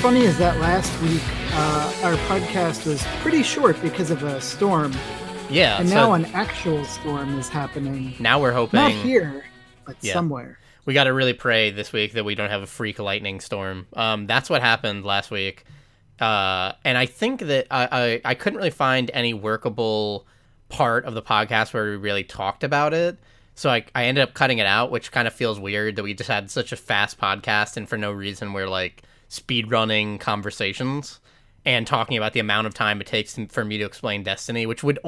You know what's funny is that last week uh, our podcast was pretty short because of a storm, Yeah. and so now an actual storm is happening. now we're hoping Not here, but Yeah. somewhere. we got to really pray this week that we don't have a freak lightning storm. Um, that's what happened last week, uh, and I think that I, I I couldn't really find any workable part of the podcast where we really talked about it. So I, I ended up cutting it out, which kind of feels weird that we just had such a fast podcast and for no reason we're like speed running conversations and talking about the amount of time it takes for me to explain Destiny, which would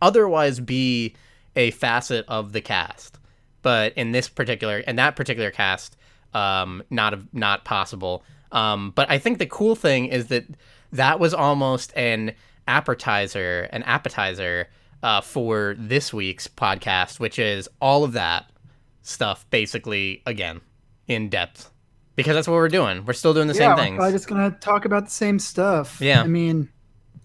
otherwise be a facet of the cast. But in this particular, in that particular cast, um, not a, not possible. Um, but I think the cool thing is that that was almost an appetizer, an appetizer uh, for this week's podcast, which is all of that stuff basically again in depth because that's what we're doing. We're still doing the yeah, same things. probably just gonna talk about the same stuff. Yeah. I mean,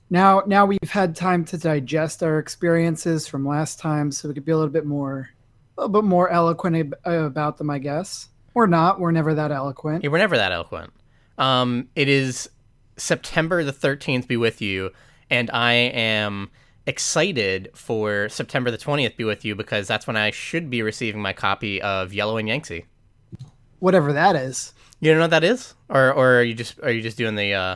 now now we've had time to digest our experiences from last time, so we could be a little bit more, a little bit more eloquent about them, I guess. Or not. We're never that eloquent. Yeah, we're never that eloquent. Um, it is September the 13th be with you, and I am excited for September the 20th be with you because that's when I should be receiving my copy of Yellow and Yangtze. Whatever that is. You don't know what that is? Or or are you just are you just doing the uh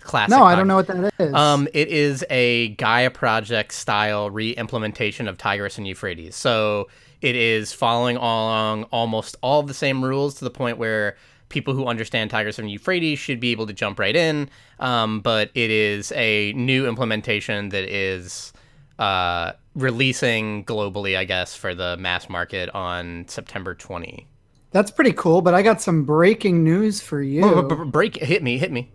classic No, I don't know what that is. Um, it is a Gaia Project style re-implementation of Tigris and Euphrates. So it is following along almost all of the same rules to the point where people who understand Tigris and Euphrates should be able to jump right in. Um, but it is a new implementation that is uh, releasing globally, I guess, for the mass market on September 20. That's pretty cool, but I got some breaking news for you. Oh, b- b- break, hit me, hit me.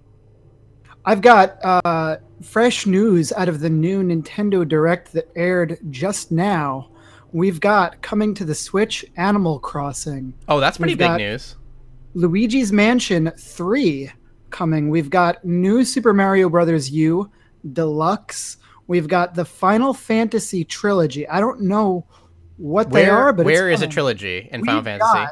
I've got uh, fresh news out of the new Nintendo Direct that aired just now. We've got coming to the Switch Animal Crossing, Oh, that's pretty We've big news. Luigi's Mansion 3 coming. We've got new Super Mario Brothers U Deluxe. We've got the Final Fantasy trilogy. I don't know what they are, but where is a trilogy in We've Final Fantasy?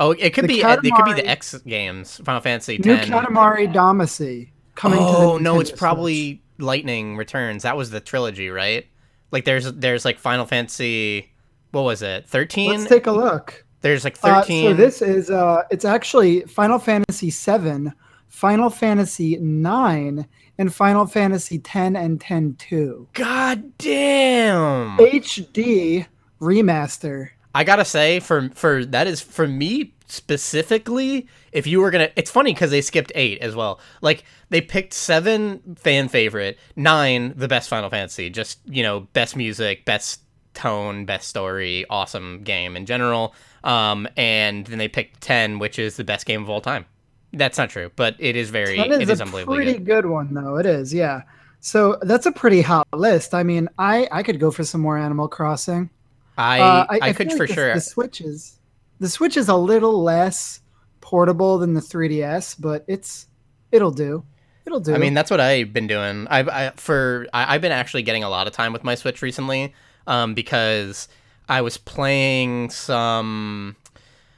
Oh, it could the be it could be the X games, Final Fantasy New X. Katamari Damacy coming to the Oh no, it's Switch. probably Lightning Returns. That was the trilogy, right? Like there's there's like Final Fantasy. What was it? Thirteen. Let's take a look. There's like Uh, thirteen. so this is uh, it's actually Final Fantasy VII, Final Fantasy nine, and Final Fantasy ten and 10 2. God damn! HD remaster. I gotta say, for for that is for me specifically. If you were gonna, it's funny because they skipped eight as well. Like they picked seven fan favorite, nine the best Final Fantasy. Just you know, best music, best tone, best story, awesome game in general. Um, and then they picked ten, which is the best game of all time. That's not true, but it is very, That it is is a unbelievably pretty good. good. one though. It is, yeah. So that's a pretty hot list. I mean, I I could go for some more Animal Crossing. I Uh, I, feel could like for the, sure. The Switch is the Switch is a little less portable than the 3DS, but it's it'll do. It'll do. I mean, that's what I've been doing. I've I, for I, I've been actually getting a lot of time with my Switch recently, um, because I was playing some.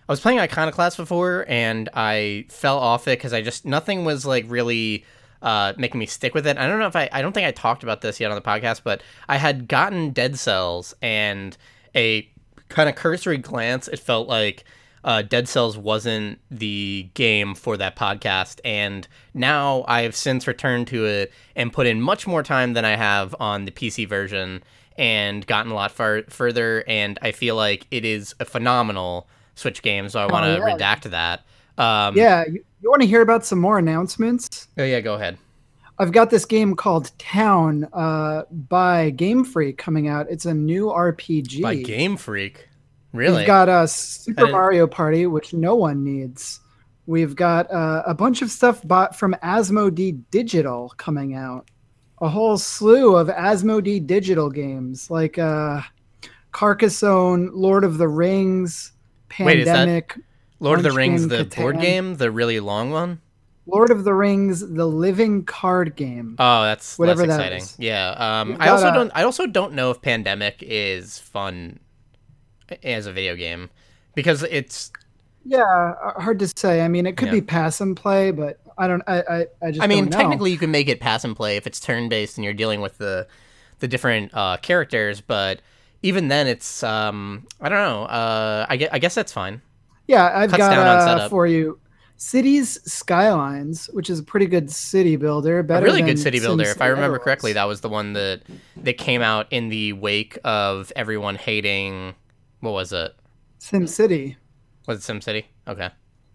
I was playing Iconoclast before, and I fell off it because I just nothing was like really uh, making me stick with it. I don't know if I I don't think I talked about this yet on the podcast, but I had gotten Dead Cells, and a kind of cursory glance, it felt like uh, Dead Cells wasn't the game for that podcast, and now I have since returned to it and put in much more time than I have on the PC version, and gotten a lot far further. And I feel like it is a phenomenal Switch game, so I want to Oh, yeah. redact that. Um, yeah. You, you want to hear about some more announcements? Oh yeah, go ahead. I've got this game called Town uh, by Game Freak coming out. It's a new RPG. By Game Freak, really? We've got uh, Super Mario Party, which no one needs. We've got uh, a bunch of stuff bought from Asmodee Digital coming out. A whole slew of Asmodee Digital games like uh, Carcassonne, Lord of the Rings, Wait, is that- Pandemic, Lord of the Rings, the board game, the really long one. Lord of the Rings, the Living Card Game. Oh, that's Whatever less that exciting. is. Yeah. Um, I also a- don't. I also don't know if Pandemic is fun as a video game because it's Yeah, hard to say. I mean, it could Yeah. be pass and play, but I don't. I I, I just. I mean, technically, you can make it pass and play if it's turn based and you're dealing with the the different uh, characters, but even then, it's um, I don't know. Uh, I guess, I guess that's fine. Yeah, I've Cuts got uh, for you. Cities Skylines, which is a pretty good city builder. A Better really than good city builder. If I remember ever correctly, that was the one that that came out in the wake of everyone hating. What was it? Sim City. Was it Sim City? Okay,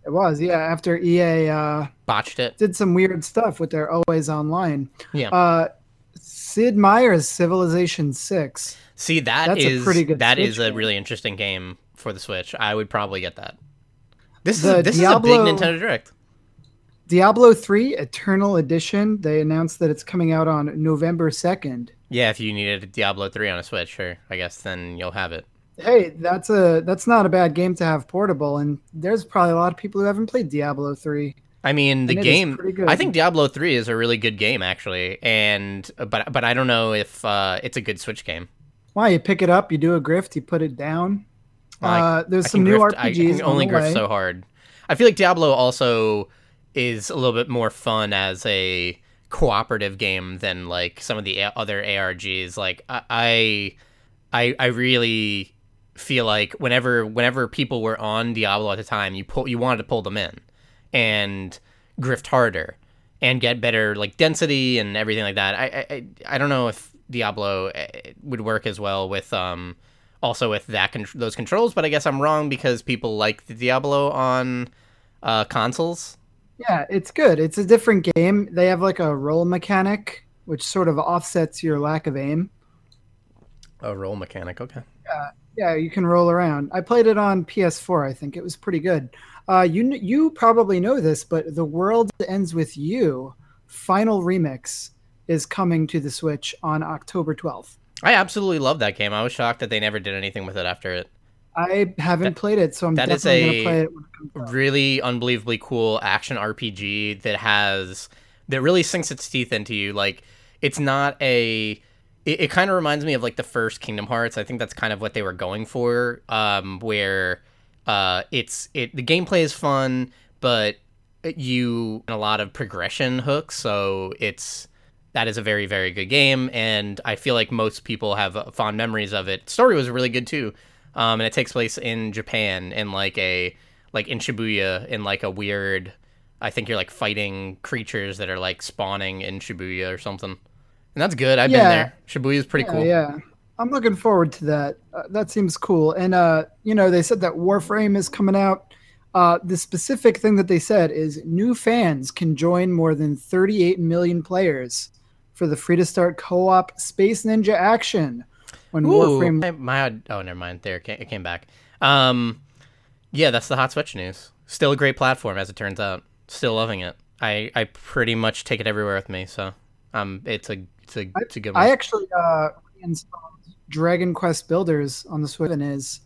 It was, yeah. After EA uh, botched it. did some weird stuff with their always online. Yeah. Uh, Sid Meier's Civilization Six. See, that That's a pretty good that is a really interesting game for the Switch. I would probably get that. This The is this Diablo- is a big Nintendo Direct. Diablo 3 Eternal Edition. They announced that it's coming out on November 2nd. Yeah, if you needed a Diablo three on a Switch, sure, I guess then you'll have it. Hey, that's a that's not a bad game to have portable and there's probably a lot of people who haven't played Diablo 3. I mean, the And it is game. I think Diablo three is a really good game actually, and but but I don't know if uh, it's a good Switch game. Why you pick it up, you do a grift, you put it down. I- uh, there's I some new grift- I RPGs can only on grift so hard. I feel like Diablo also is a little bit more fun as a cooperative game than like some of the a- other ARGs. Like I, I, I really feel like whenever whenever people were on Diablo at the time, you pull you wanted to pull them in and grift harder and get better like density and everything like that. I I, I- I don't know if Diablo eh, would work as well with um also with that con- those controls, but I guess I'm wrong because people like the Diablo on uh, consoles. Yeah, it's good. It's a different game. They have like a roll mechanic which sort of offsets your lack of aim. A roll mechanic, okay. Yeah, you can roll around. I played it on PS4. I think it was pretty good. Uh, you you probably know this, but the world ends with you. Final remix is coming to the Switch on October 12th. I absolutely love that game. I was shocked that they never did anything with it after it. I haven't That- played it, so I'm that is definitely a- gonna play it. It. Really unbelievably cool action RPG that has that really sinks its teeth into you. Like it's not a it, it kind of reminds me of like the first Kingdom Hearts. I think that's kind of what they were going for. Um, where uh, it's it the gameplay is fun, but you a lot of progression hooks. So it's that is a very very good game, and I feel like most people have fond memories of it. Story was really good too, um, and it takes place in Japan in like a like in Shibuya in like a weird. I think you're like fighting creatures that are like spawning in Shibuya or something. And that's good. I've been there. Shibuya is pretty yeah, cool. Yeah, I'm looking forward to that. Uh, that seems cool. And uh, you know, they said that Warframe is coming out. Uh, the specific thing that they said is new fans can join more than 38 million players for the free to start co-op Space Ninja action. When Ooh, Warframe, my, my oh never mind. There it came, back. Um, yeah, that's the hot switch news. Still a great platform as it turns out. Still loving it. I I pretty much take it everywhere with me. So um, it's a it's a it's a good one. I actually uh, installed Dragon Quest Builders on the Switch and is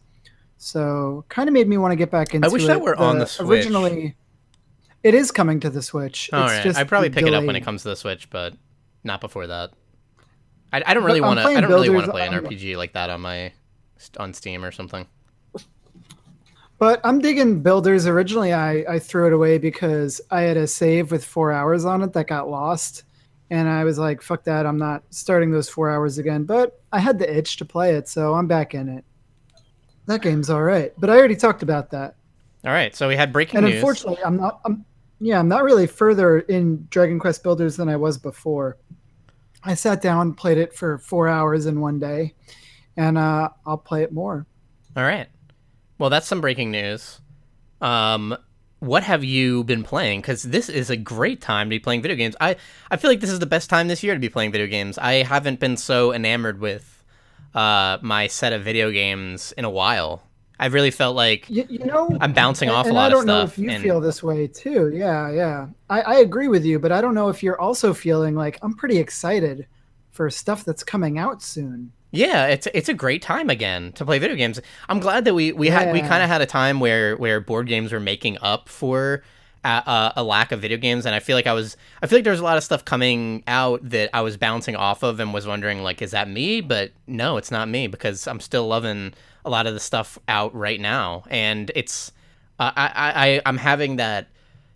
so kind of made me want to get back into I wish it. that were on the Switch. Originally, it is coming to the Switch. All it's right, just I'd probably pick it up when it comes to the Switch, but not before that. I, I don't really want to. I don't really want to play an um, on- RPG like that on my on Steam or something. But I'm digging Builders. Originally, I, I threw it away because I had a save with four hours on it that got lost. And I was like, fuck that. I'm not starting those four hours again. But I had the itch to play it, so I'm back in it. That game's all right. But I already talked about that. All right, so we had breaking And news. unfortunately, I'm not. I'm, yeah, I'm not really further in Dragon Quest Builders than I was before. I sat down, played it for four hours in one day, and uh, I'll play it more. All right. Well, that's some breaking news. Um, what have you been playing? Because this is a great time to be playing video games. I, I feel like this is the best time this year to be playing video games. I haven't been so enamored with uh, my set of video games in a while. I've really felt like You, you know, I'm bouncing off a lot of stuff. and I don't know if you and feel this way too. Yeah, yeah. I, I agree with you, but I don't know if you're also feeling like I'm pretty excited for stuff that's coming out soon. Yeah, it's it's a great time again to play video games. I'm glad that we we had we kind of had a time where where board games were making up for a, a, a lack of video games, and I feel like I was I feel like there was a lot of stuff coming out that I was bouncing off of and was wondering like, is that me? But no, it's not me because I'm still loving a lot of the stuff out right now, and it's uh, I I I- I'm having that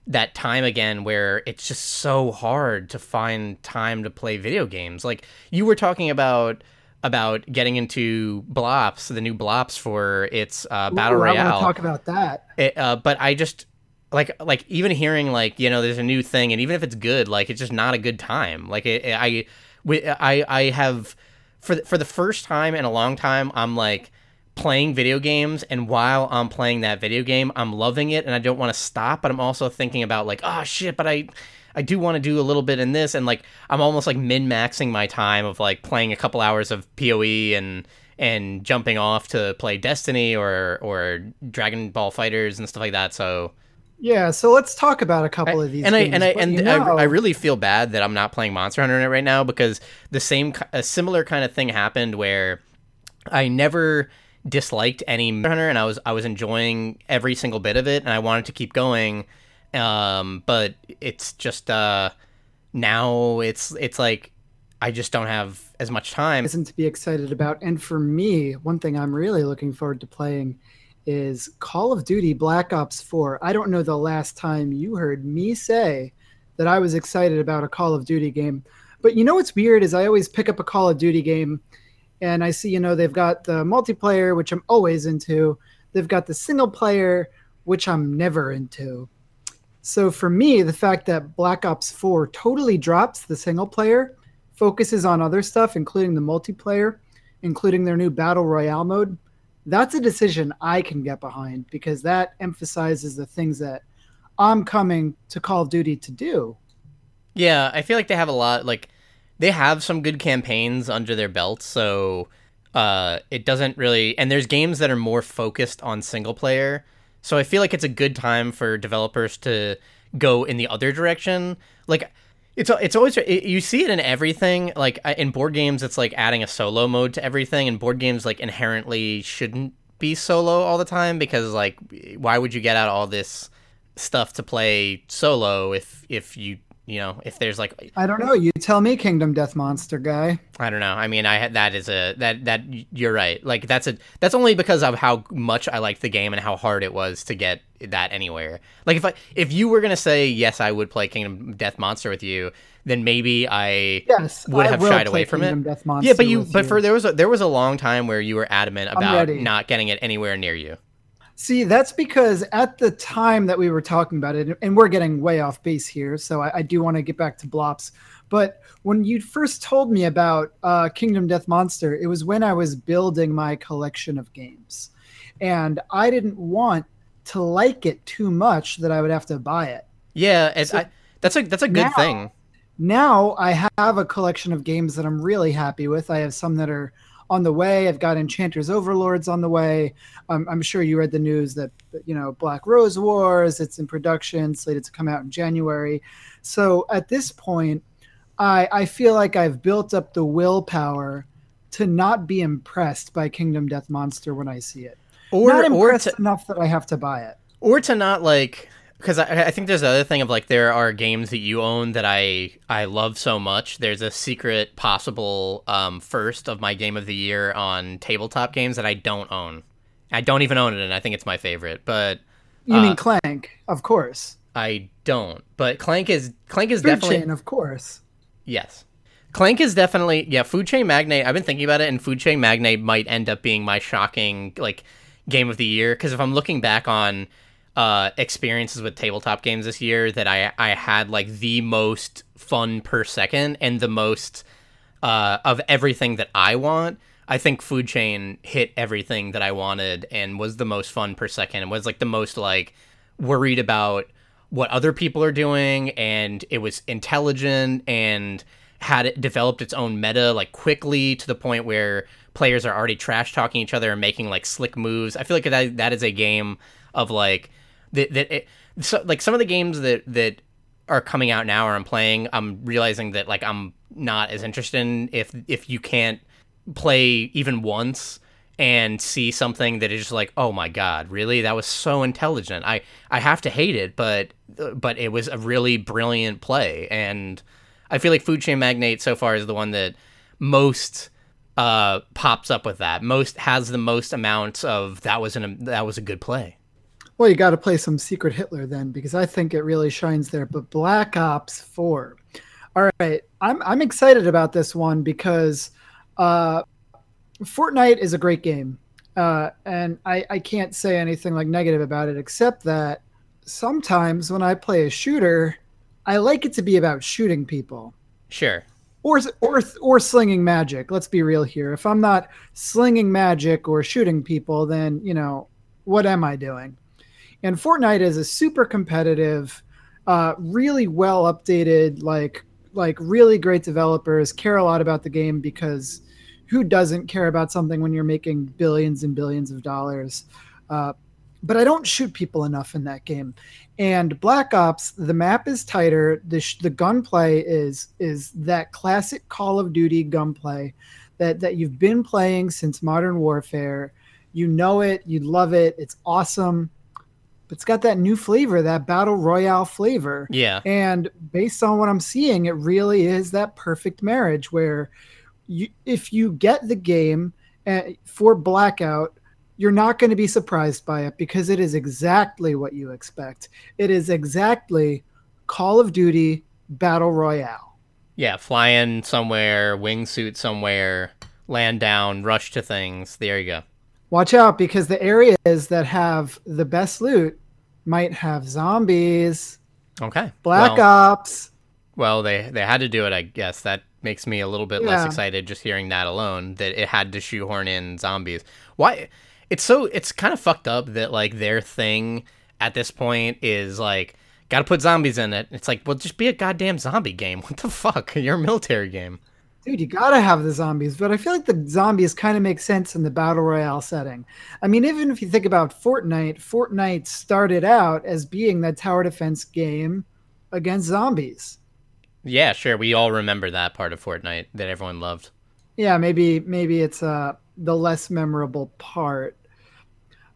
that time again where it's just so hard to find time to play video games. Like you were talking about about getting into Blops, the new Blops for its uh, battle Ooh, I royale. to talk about that. It, uh, but I just like like even hearing like you know there's a new thing, and even if it's good, like it's just not a good time. Like it, I, we, I I have for the, for the first time in a long time, I'm like playing video games and while I'm playing that video game, I'm loving it and I don't want to stop, but I'm also thinking about like, oh shit, but I I do want to do a little bit in this and like I'm almost like min maxing my time of like playing a couple hours of PoE and and jumping off to play Destiny or or Dragon Ball FighterZ and stuff like that. So Yeah, so let's talk about a couple of these. and I and I and you I, know- I really feel bad that I'm not playing Monster Hunter right now because the same a similar kind of thing happened where I never disliked any Hunter and I was I was enjoying every single bit of it and I wanted to keep going um but it's just uh now it's it's like I just don't have as much time isn't to be excited about. And for me, one thing I'm really looking forward to playing is Call of Duty Black Ops 4. I don't know the last time you heard me say that I was excited about a Call of Duty game. But you know what's weird is I always pick up a Call of Duty game and I see, you know, they've got the multiplayer, which I'm always into. They've got the single player, which I'm never into. So for me, the fact that Black Ops 4 totally drops the single player, focuses on other stuff, including the multiplayer, including their new battle royale mode, that's a decision I can get behind because that emphasizes the things that I'm coming to Call of Duty to do. Yeah, I feel like they have a lot like they have some good campaigns under their belts, so uh it doesn't really and there's games that are more focused on single player. So I feel like it's a good time for developers to go in the other direction. Like it's it's always it, you see it in everything. Like in board games, it's like adding a solo mode to everything, and board games like inherently shouldn't be solo all the time because like why would you get out all this stuff to play solo if if you you know if there's like I don't know. You tell me, Kingdom Death Monster guy. I don't know. I mean, I had that is a that that you're right. Like that's a that's only because of how much I liked the game and how hard it was to get that anywhere. Like if I if you were gonna say yes, I would play Kingdom Death Monster with you, then maybe I Yes, would have shied away from Kingdom it. Yeah, but you but you. for there was a, there was a long time where you were adamant about not getting it anywhere near you. See, that's because at the time that we were talking about it, and we're getting way off base here, so I, I do want to get back to Blops. But when you first told me about uh, Kingdom Death Monster, it was when I was building my collection of games. And I didn't want to like it too much that I would have to buy it. Yeah, So I, that's a that's a good now- thing. Now I have a collection of games that I'm really happy with. I have some that are on the way. I've got Enchanter's Overlords on the way. Um, I'm sure you read the news that you know Black Rose Wars. It's in production, slated to come out in January. So at this point, I I feel like I've built up the willpower to not be impressed by Kingdom Death Monster when I see it. Or not or impressed to, enough that I have to buy it. or to not like because I, I think there's the other thing of like there are games that you own that I I love so much. There's a secret possible um, first of my game of the year on tabletop games that I don't own. I don't even own it, and I think it's my favorite. But You Uh, mean Clank, of course. I don't. But Clank is Clank is Food definitely Chain, of course. yes. Clank is definitely yeah. Food Chain Magnate. I've been thinking about it, and Food Chain Magnate might end up being my shocking like game of the year because if I'm looking back on uh, experiences with tabletop games this year, that I I had like the most fun per second and the most uh, of everything that I want. I think Food Chain hit everything that I wanted and was the most fun per second and was like the most like worried about what other people are doing and it was intelligent and had it developed its own meta like quickly to the point where players are already trash talking each other and making like slick moves. I feel like that that is a game of like that that it, so like some of the games that that are coming out now or I'm playing, I'm realizing that like I'm not as interested in if if you can't play even once and see something that is just like, oh my god, really? That was so intelligent. I I have to hate it, but but it was a really brilliant play, and I feel like Food Chain Magnate so far is the one that most uh pops up with that. Most has the most amounts of that was an that was a good play. Well, you got to play some Secret Hitler then, because I think it really shines there. But Black Ops Four. All right, I'm I'm excited about this one because uh, Fortnite is a great game, uh, and I I can't say anything like negative about it except that sometimes when I play a shooter, I like it to be about shooting people. Sure. Or, or or slinging magic. Let's be real here. If I'm not slinging magic or shooting people, then you know what am I doing? And Fortnite is a super competitive, uh, really well updated, like like really great developers care a lot about the game because who doesn't care about something when you're making billions and billions of dollars? Uh, but I don't shoot people enough in that game. And Black Ops, the map is tighter. The sh- the gunplay is is that classic Call of Duty gunplay that that you've been playing since Modern Warfare. You know it, you love it. It's awesome but it's got that new flavor, that battle royale flavor. Yeah. And based on what I'm seeing, it really is that perfect marriage where you, if you get the game uh, for Blackout, you're not going to be surprised by it because it is exactly what you expect. It is exactly Call of Duty Battle Royale. Yeah, fly in somewhere, wingsuit somewhere, land down, rush to things. There you go. Watch out because the areas that have the best loot might have zombies. Okay. Black well, Ops. Well, they they had to do it, I guess. That makes me a little bit yeah. less excited just hearing that alone that it had to shoehorn in zombies. Why it's so it's kind of fucked up that like their thing at this point is like got to put zombies in it. It's like, well, just be a goddamn zombie game. What the fuck? You're a military game. Dude, you gotta have the zombies, but I feel like the zombies kind of make sense in the battle royale setting. I mean, even if you think about Fortnite, Fortnite started out as being that tower defense game against zombies. Yeah, sure. We all remember that part of Fortnite that everyone loved. Yeah, maybe maybe it's uh the less memorable part.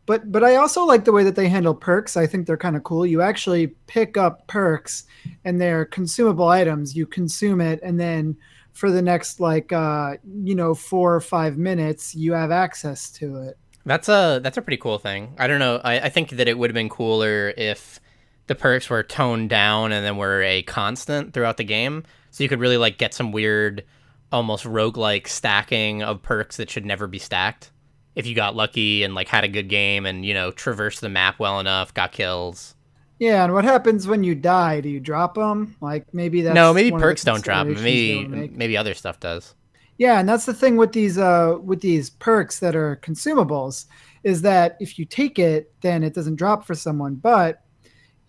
But but I also like the way that they handle perks. I think they're kind of cool. You actually pick up perks and they're consumable items. You consume it and then for the next like uh you know four or five minutes you have access to it. That's a that's a pretty cool thing. I don't know. I, I think that it would have been cooler if the perks were toned down and then were a constant throughout the game. So you could really like get some weird almost roguelike stacking of perks that should never be stacked. If you got lucky and like had a good game and you know traversed the map well enough got kills yeah, and what happens when you die? Do you drop them? Like maybe that's no, maybe perks don't drop them. Maybe maybe other stuff does. Yeah, and that's the thing with these uh with these perks that are consumables is that if you take it, then it doesn't drop for someone. But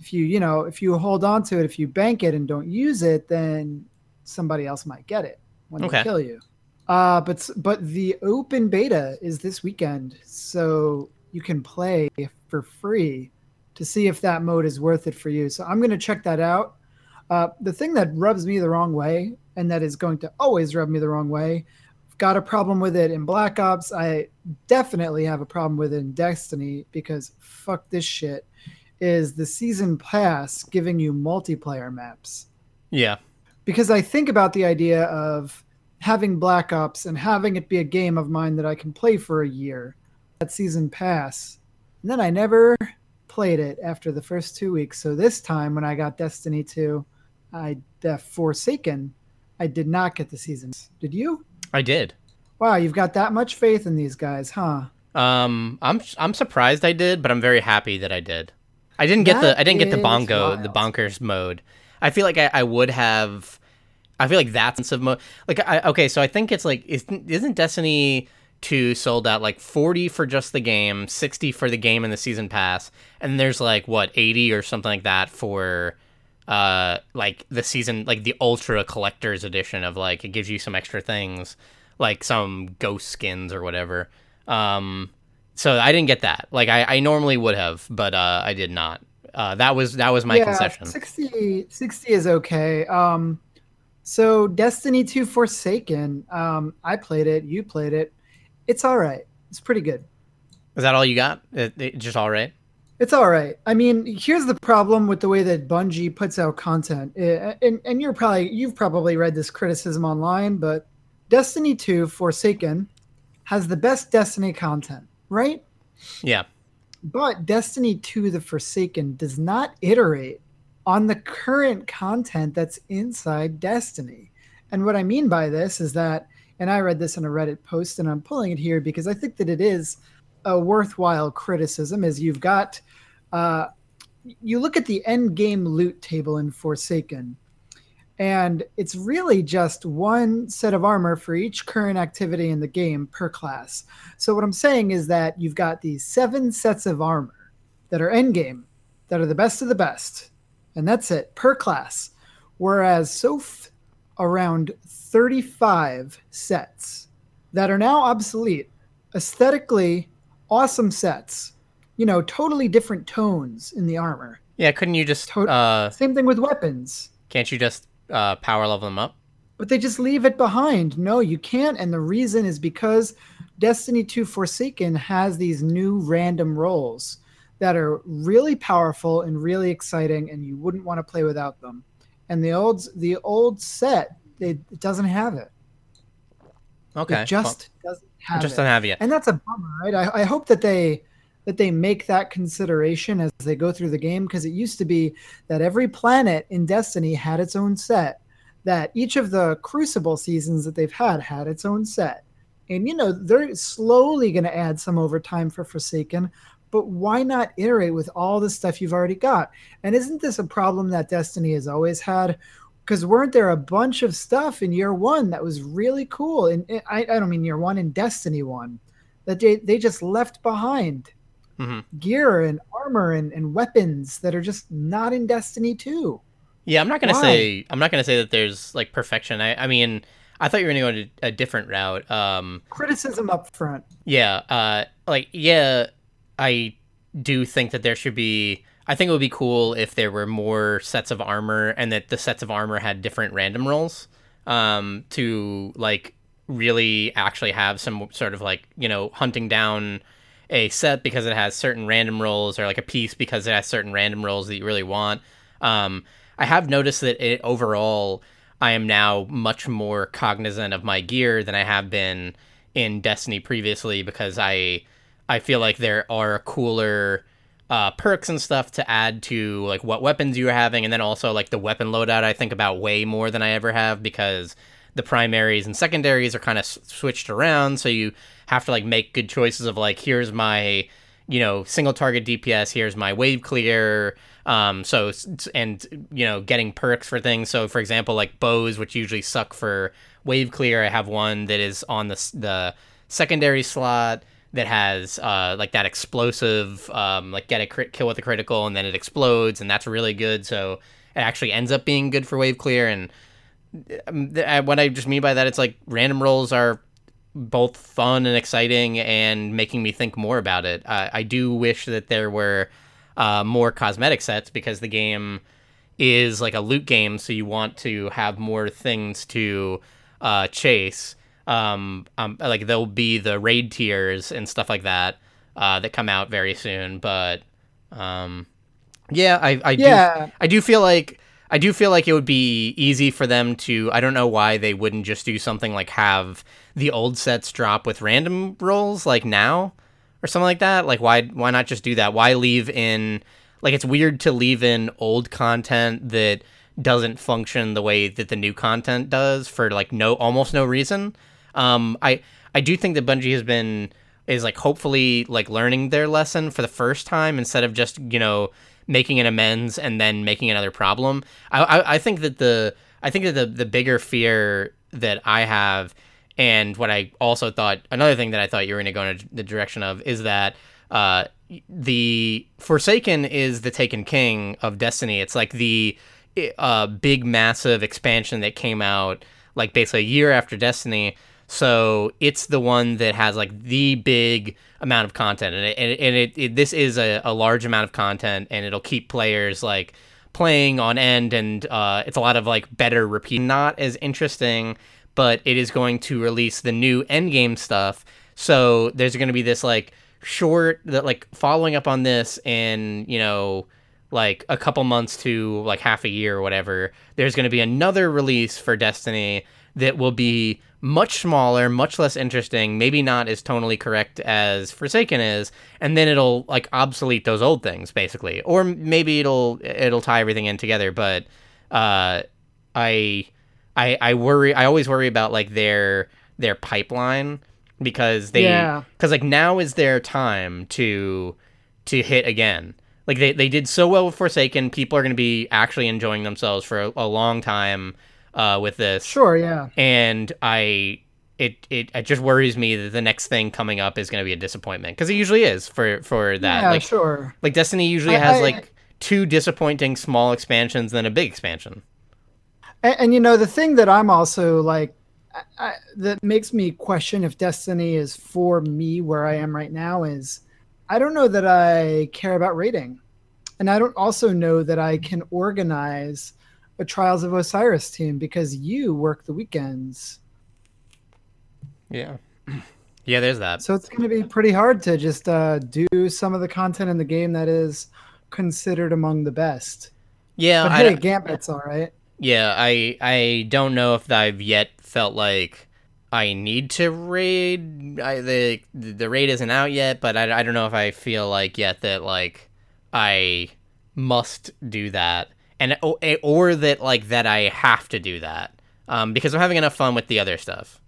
if you you know if you hold on to it, if you bank it and don't use it, then somebody else might get it when okay. they kill you. Uh, but but the open beta is this weekend, so you can play for free to see if that mode is worth it for you. So I'm going to check that out. Uh, the thing that rubs me the wrong way, and that is going to always rub me the wrong way, I've got a problem with it in Black Ops. I definitely have a problem with it in Destiny because fuck this shit. Is the season pass giving you multiplayer maps? Yeah. Because I think about the idea of having Black Ops and having it be a game of mine that I can play for a year, that season pass, and then I never played it after the first two weeks. So this time when I got Destiny 2, I the Forsaken, I did not get the seasons. Did you? I did. Wow, you've got that much faith in these guys, huh? Um, I'm I'm surprised I did, but I'm very happy that I did. I didn't get that the I didn't get the bongo wild. the bonkers mode. I feel like I, I would have. I feel like that's of mode. Like I okay, so I think it's like isn't isn't Destiny 2 sold out like 40 for just the game, 60 for the game and the season pass, and there's like what 80 or something like that for uh like the season like the ultra collector's edition of like it gives you some extra things like some ghost skins or whatever. Um so I didn't get that. Like I, I normally would have, but uh I did not. Uh that was that was my yeah, concession. 60 60 is okay. Um so Destiny 2 Forsaken, um I played it, you played it it's all right. It's pretty good. Is that all you got? Uh, it, it, just all right? It's all right. I mean, here's the problem with the way that Bungie puts out content, uh, and and you're probably you've probably read this criticism online, but Destiny 2 Forsaken has the best Destiny content, right? Yeah. But Destiny 2 The Forsaken does not iterate on the current content that's inside Destiny. And what I mean by this is that, and I read this in a Reddit post, and I'm pulling it here because I think that it is a worthwhile criticism. Is you've got, uh, you look at the end game loot table in Forsaken, and it's really just one set of armor for each current activity in the game per class. So what I'm saying is that you've got these seven sets of armor that are end game, that are the best of the best, and that's it per class. Whereas Soph around 35 sets that are now obsolete, aesthetically awesome sets, you know, totally different tones in the armor. Yeah, couldn't you just to- uh, same thing with weapons? Can't you just uh, power level them up. But they just leave it behind. No, you can't. And the reason is because Destiny 2 Forsaken has these new random rolls that are really powerful and really exciting, and you wouldn't want to play without them. And the old the old set it, it doesn't have it. Okay, it just well, doesn't have just it. doesn't have it, and that's a bummer, right? I, I hope that they that they make that consideration as they go through the game because it used to be that every planet in Destiny had its own set, that each of the Crucible seasons that they've had had its own set. And you know, they're slowly going to add some over time for Forsaken, but why not iterate with all the stuff you've already got? And isn't this a problem that Destiny has always had? Because weren't there a bunch of stuff in year one that was really cool? And I, I don't mean year one in Destiny one that they, they just left behind mm-hmm. gear and armor and, and weapons that are just not in Destiny 2. Yeah, I'm not gonna Why? say I'm not gonna say that there's like perfection. I, I mean, I thought you were gonna go a different route. Um, Criticism up front. Yeah, uh, like yeah, I do think that there should be. I think it would be cool if there were more sets of armor and that the sets of armor had different random rolls um, to like really actually have some sort of like you know hunting down a set because it has certain random rolls or like a piece because it has certain random rolls that you really want. Um, I have noticed that it overall, I am now much more cognizant of my gear than I have been in Destiny previously because I I feel like there are cooler uh, perks and stuff to add to like what weapons you're having, and then also like the weapon loadout. I think about way more than I ever have because the primaries and secondaries are kind of s- switched around, so you have to like make good choices of like here's my you know single target DPS, here's my wave clear. Um, so and you know getting perks for things. So for example, like bows, which usually suck for wave clear, I have one that is on the the secondary slot that has uh, like that explosive, um, like get a crit kill with a critical, and then it explodes, and that's really good. So it actually ends up being good for wave clear. And um, what I just mean by that, it's like random rolls are both fun and exciting and making me think more about it. Uh, I do wish that there were uh, more cosmetic sets because the game is like a loot game, so you want to have more things to uh, chase. Um, um, like there'll be the raid tiers and stuff like that uh, that come out very soon, but um, yeah, I, I yeah. do I do feel like I do feel like it would be easy for them to. I don't know why they wouldn't just do something like have the old sets drop with random rolls like now or something like that. Like why why not just do that? Why leave in like it's weird to leave in old content that doesn't function the way that the new content does for like no almost no reason. Um, I I do think that Bungie has been is like hopefully like learning their lesson for the first time instead of just you know making an amends and then making another problem. I, I, I think that the I think that the the bigger fear that I have, and what I also thought another thing that I thought you were going to go in the direction of is that uh, the Forsaken is the Taken King of Destiny. It's like the uh, big massive expansion that came out like basically a year after Destiny. So it's the one that has like the big amount of content, and it, and it, it this is a, a, large amount of content, and it'll keep players like playing on end, and uh, it's a lot of like better repeat, not as interesting, but it is going to release the new end game stuff. So there's going to be this like short that like following up on this, in you know like a couple months to like half a year or whatever. There's going to be another release for Destiny that will be much smaller, much less interesting, maybe not as tonally correct as Forsaken is, and then it'll like obsolete those old things basically, or maybe it'll it'll tie everything in together. But uh, I I I worry. I always worry about like their their pipeline because they Yeah. because like now is their time to to hit again. Like they, they did so well with Forsaken, people are going to be actually enjoying themselves for a, a long time uh, with this Sure, yeah. and I it, it it just worries me that the next thing coming up is going to be a disappointment because it usually is for for that yeah, like sure. like Destiny usually I- has I- like two disappointing small expansions then a big expansion. And, and you know, the thing that I'm also like, I, I, that makes me question if Destiny is for me where I am right now is I don't know that I care about raiding. And I don't also know that I can organize a Trials of Osiris team because you work the weekends. Yeah. Yeah, there's that. So it's going to be pretty hard to just uh, do some of the content in the game that is considered among the best. Yeah, But I hey, don't- Gambit's all right. Yeah, I I don't know if I've yet felt like I need to raid. I, the the raid isn't out yet, but I, I don't know if I feel like yet that like I must do that, and or, or that like that I have to do that. Um, because I'm having enough fun with the other stuff.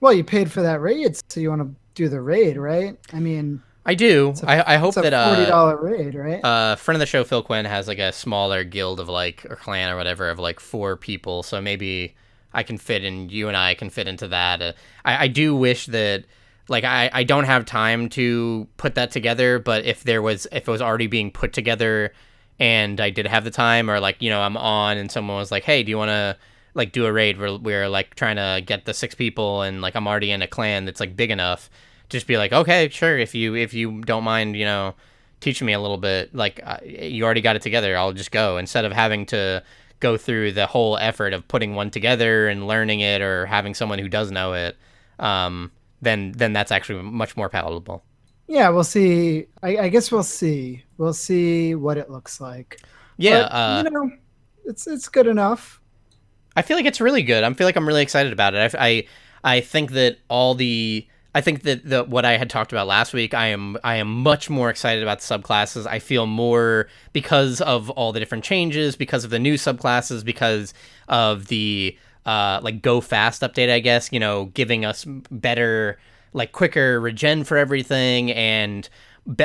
Well, you paid for that raid, so you want to do the raid, right? I mean, I do. a- I I hope it's a that uh, forty dollar raid, right? uh friend of the show Phil Quinn has like a smaller guild of like or clan or whatever of like four people so maybe I can fit in you and I can fit into that uh, I, I do wish that like I, I don't have time to put that together but if there was if it was already being put together and I did have the time or like you know I'm on and someone was like hey do you want to like do a raid where we're like trying to get the six people and like I'm already in a clan that's like big enough just be like okay sure if you if you don't mind you know teaching me a little bit like uh, you already got it together i'll just go instead of having to go through the whole effort of putting one together and learning it or having someone who does know it um, then then that's actually much more palatable yeah, we'll see. I, I guess we'll see. We'll see what it looks like. yeah But, uh, you know, it's it's good enough. I feel like it's really good. I feel like I'm really excited about it. I, I, I think that all the I think that the what I had talked about last week, I am I am much more excited about the subclasses. I feel more because of all the different changes, because of the new subclasses, because of the uh, like go fast update. I guess you know, giving us better like quicker regen for everything and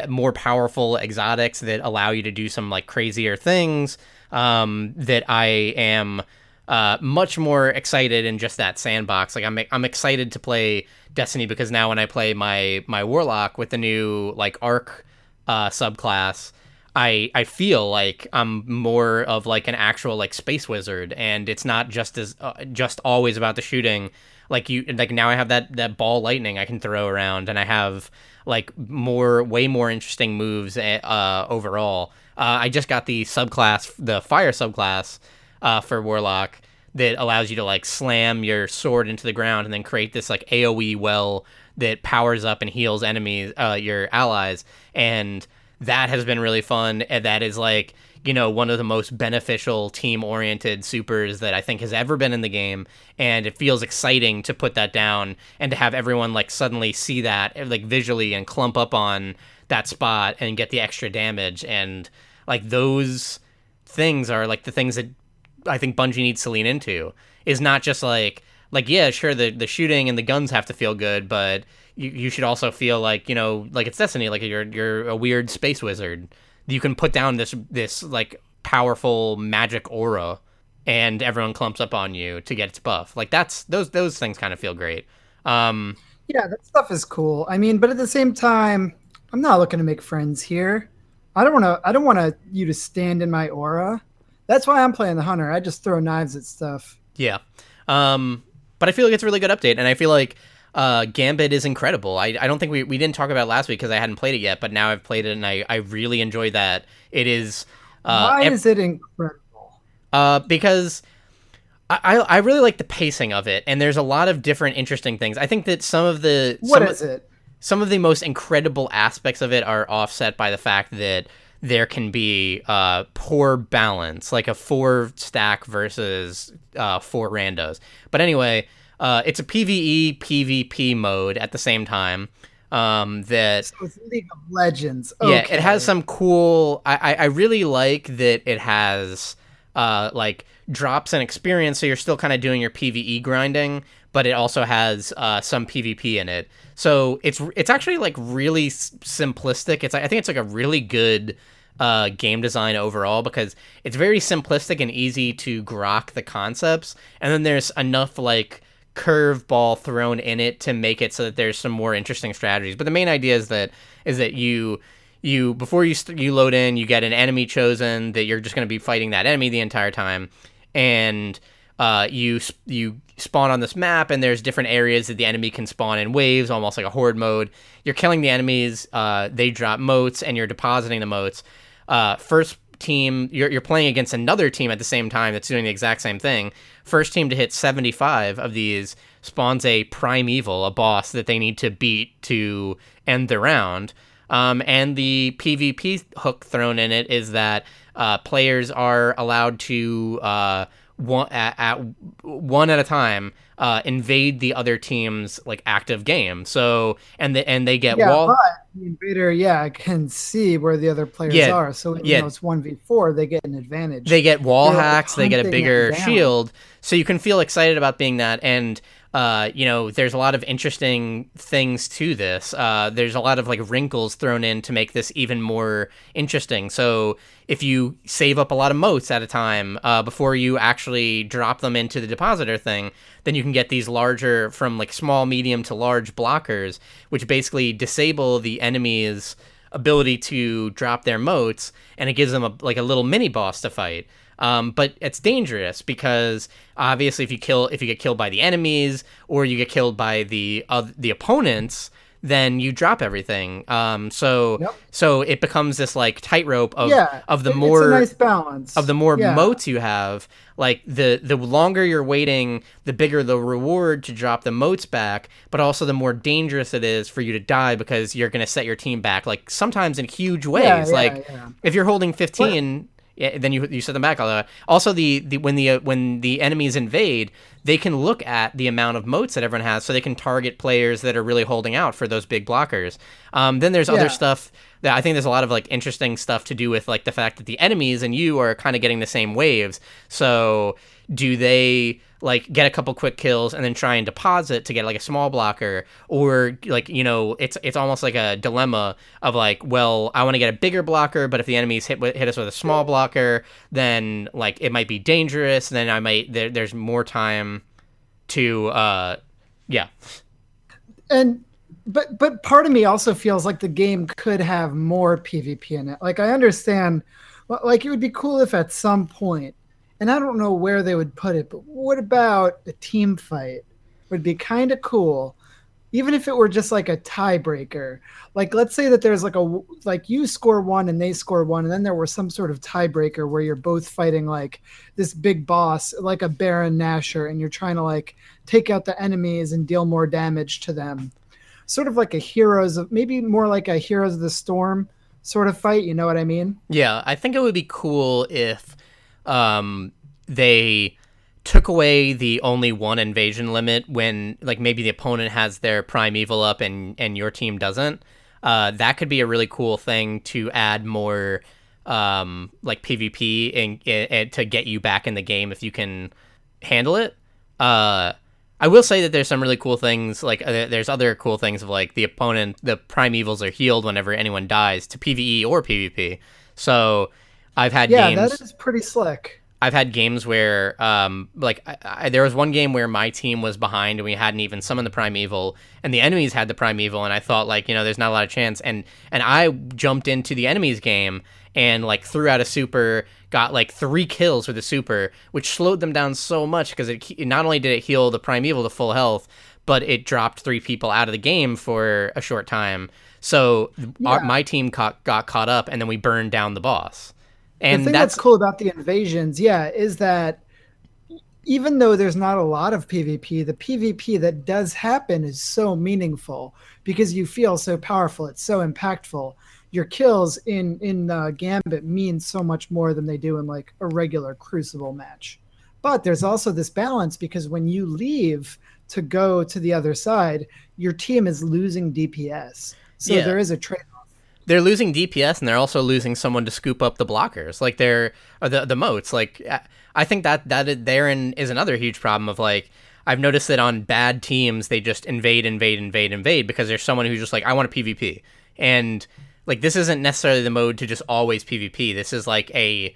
more powerful exotics that allow you to do some like crazier things. Um, that I am uh, much more excited in just that sandbox. Like I'm I'm excited to play Destiny because now when I play my my warlock with the new like arc uh, subclass, I I feel like I'm more of like an actual like space wizard, and it's not just as uh, just always about the shooting. Like you like now I have that that ball lightning I can throw around, and I have like more way more interesting moves uh, overall. Uh, I just got the subclass, the fire subclass uh, for Warlock that allows you to like slam your sword into the ground and then create this like AOE well that powers up and heals enemies, uh, your allies, and that has been really fun. And that is like you know one of the most beneficial team oriented supers that I think has ever been in the game, and it feels exciting to put that down and to have everyone like suddenly see that like visually and clump up on that spot and get the extra damage and like those things are like the things that I think Bungie needs to lean into. Is not just like like yeah sure the the shooting and the guns have to feel good but you, you should also feel like you know like it's Destiny like you're you're a weird space wizard you can put down this this like powerful magic aura and everyone clumps up on you to get its buff like that's those those things kind of feel great um Yeah, that stuff is cool. I mean, but at the same time, I'm not looking to make friends here. I don't want to. I don't want to you to stand in my aura. That's why I'm playing the hunter. I just throw knives at stuff. Yeah. Um, but I feel like it's a really good update, and I feel like uh, Gambit is incredible. I, I don't think we, we didn't talk about it last week because I hadn't played it yet, but now I've played it, and I, I really enjoy that. It is. Uh, why ev- is it incredible? uh, because I, I I really like the pacing of it, and there's a lot of different interesting things. I think that some of the What some is it? some of the most incredible aspects of it are offset by the fact that there can be uh, poor balance, like a four stack versus uh, four randos. But anyway, uh, it's a PVE PvP mode at the same time. Um, that So it's League of Legends. yeah, it has some cool. I, I I really like that it has uh like drops and experience, so you're still kind of doing your PVE grinding, but it also has uh some PvP in it. So it's it's actually like really s- simplistic. It's I think it's like a really good uh, game design overall because it's very simplistic and easy to grok the concepts, and then there's enough like curveball thrown in it to make it so that there's some more interesting strategies. But the main idea is that is that you you before you st- you load in, you get an enemy chosen that you're just going to be fighting that enemy the entire time, and uh, you you spawn on this map, and there's different areas that the enemy can spawn in waves, almost like a horde mode. You're killing the enemies. Uh, they drop motes, and you're depositing the motes. Uh, first team, you're, you're playing against another team at the same time that's doing the exact same thing. First team to hit 75 of these spawns a primeval, a boss that they need to beat to end the round. Um, and the PvP hook thrown in it is that uh, players are allowed to uh, one at, at one at a time uh, invade the other team's like active game. So and the, and they get yeah, wall. but the invader, yeah, I can see where the other players Yeah, are. So even yeah. though it's one v four, they get an advantage. They get wall They're, hacks. They get a bigger shield, so you can feel excited about being that. And uh, you know, there's a lot of interesting things to this. Uh, there's a lot of like wrinkles thrown in to make this even more interesting. So if you save up a lot of motes at a time uh, before you actually drop them into the depositor thing, then you can get these larger, from like small, medium to large blockers, which basically disable the enemy's ability to drop their motes, and it gives them a, like a little mini boss to fight. Um, but it's dangerous because obviously, if you kill, if you get killed by the enemies or you get killed by the uh, the opponents, then you drop everything. Um, so Yep. so it becomes this like tightrope of yeah, of the more nice balance of the more yeah. motes you have, like the the longer you're waiting, the bigger the reward to drop the motes back, but also the more dangerous it is for you to die because you're going to set your team back like sometimes in huge ways. Yeah, like if you're holding 15 yeah, then you you set them back. Also, the, the when the uh, when the enemies invade, they can look at the amount of motes that everyone has, so they can target players that are really holding out for those big blockers. Um, then there's Yeah. other stuff that I think there's a lot of like interesting stuff to do with like the fact that the enemies and you are kind of getting the same waves. So do they like get a couple quick kills and then try and deposit to get like a small blocker or like you know it's it's almost like a dilemma of like well I want to get a bigger blocker but if the enemies hit hit us with a small blocker then like it might be dangerous then I might there, there's more time to uh yeah and but but part of me also feels like the game could have more PvP in it. Like I understand, like it would be cool if at some point, and I don't know where they would put it, but what about a team fight? Would be kind of cool, even if it were just like a tiebreaker. Like let's say that there's like a like you score one and they score one, and then there was some sort of tiebreaker where you're both fighting like this big boss, like a Baron Nashor, and you're trying to like take out the enemies and deal more damage to them. Sort of like a Heroes of maybe more like a Heroes of the Storm sort of fight. You know what I mean? Yeah, I think it would be cool if um, they took away the only one invasion limit when, like, maybe the opponent has their primeval up and and your team doesn't. Uh, that could be a really cool thing to add more, um, like PvP and, and to get you back in the game if you can handle it. Uh, I will say that there's some really cool things. Like uh, there's other cool things of like the opponent, the primevals are healed whenever anyone dies to PVE or PvP. So I've had Yeah, games. that is pretty slick. I've had games where, um, like, I, I, there was one game where my team was behind and we hadn't even summoned the primeval, and the enemies had the primeval, and I thought, like, you know, there's not a lot of chance, and and I jumped into the enemies game and like threw out a super, got like three kills with a super, which slowed them down so much because it not only did it heal the primeval to full health, but it dropped three people out of the game for a short time. So our, my team caught, got caught up, and then we burned down the boss. And the thing that's that's, cool about the invasions, yeah, is that even though there's not a lot of PvP, the PvP that does happen is so meaningful because you feel so powerful. It's so impactful. Your kills in in uh, Gambit mean so much more than they do in like a regular Crucible match. But there's also this balance because when you leave to go to the other side, your team is losing DPS. So yeah. there is a trade they're losing DPS and they're also losing someone to scoop up the blockers. Like they're the the motes. Like I think that that therein is another huge problem of like I've noticed that on bad teams they just invade, invade, invade, invade because there's someone who's just like I want a PvP and like this isn't necessarily the mode to just always PvP. This is like a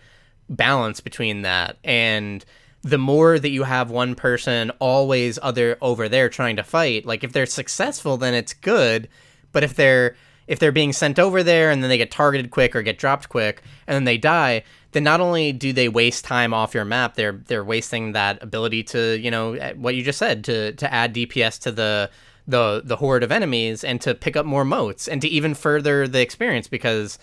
balance between that and the more that you have one person always other over there trying to fight, like if they're successful then it's good, but if they're if they're being sent over there and then they get targeted quick or get dropped quick and then they die, then not only do they waste time off your map, they're they're wasting that ability to, you know, eh, what you just said to to add DPS to the the the horde of enemies and to pick up more motes and to even further the experience because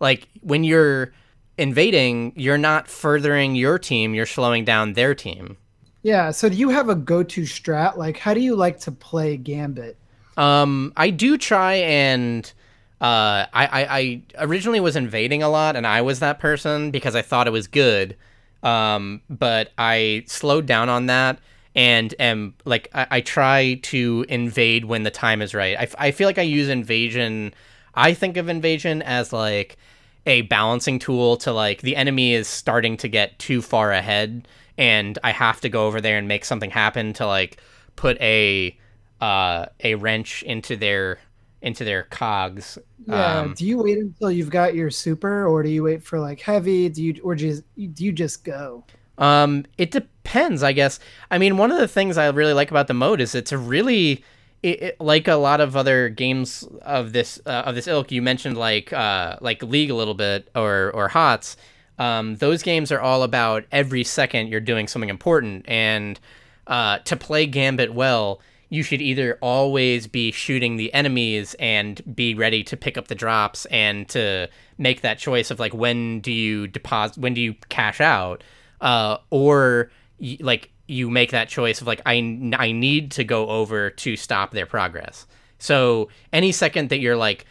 like when you're invading, you're not furthering your team, you're slowing down their team. Yeah, so do you have a go-to strat? Like how do you like to play Gambit? Um I do try and uh, I, I, I originally was invading a lot, and I was that person because I thought it was good. Um, but I slowed down on that and am like I, I try to invade when the time is right. I, I feel like I use invasion. I think of invasion as like a balancing tool to like the enemy is starting to get too far ahead, and I have to go over there and make something happen to like put a uh, a wrench into their into their cogs. Yeah. Um, do you wait until you've got your super, or do you wait for like heavy? Do you or just do you just go? Um, it depends, I guess. I mean, one of the things I really like about the mode is it's a really it, it, like a lot of other games of this uh, of this ilk. You mentioned like uh, like League a little bit or or HOTS. Um, those games are all about every second you're doing something important, and uh, to play Gambit well you should either always be shooting the enemies and be ready to pick up the drops and to make that choice of like when do you deposit when do you cash out? Uh, or like you make that choice of like I, I need to go over to stop their progress. So any second that you're like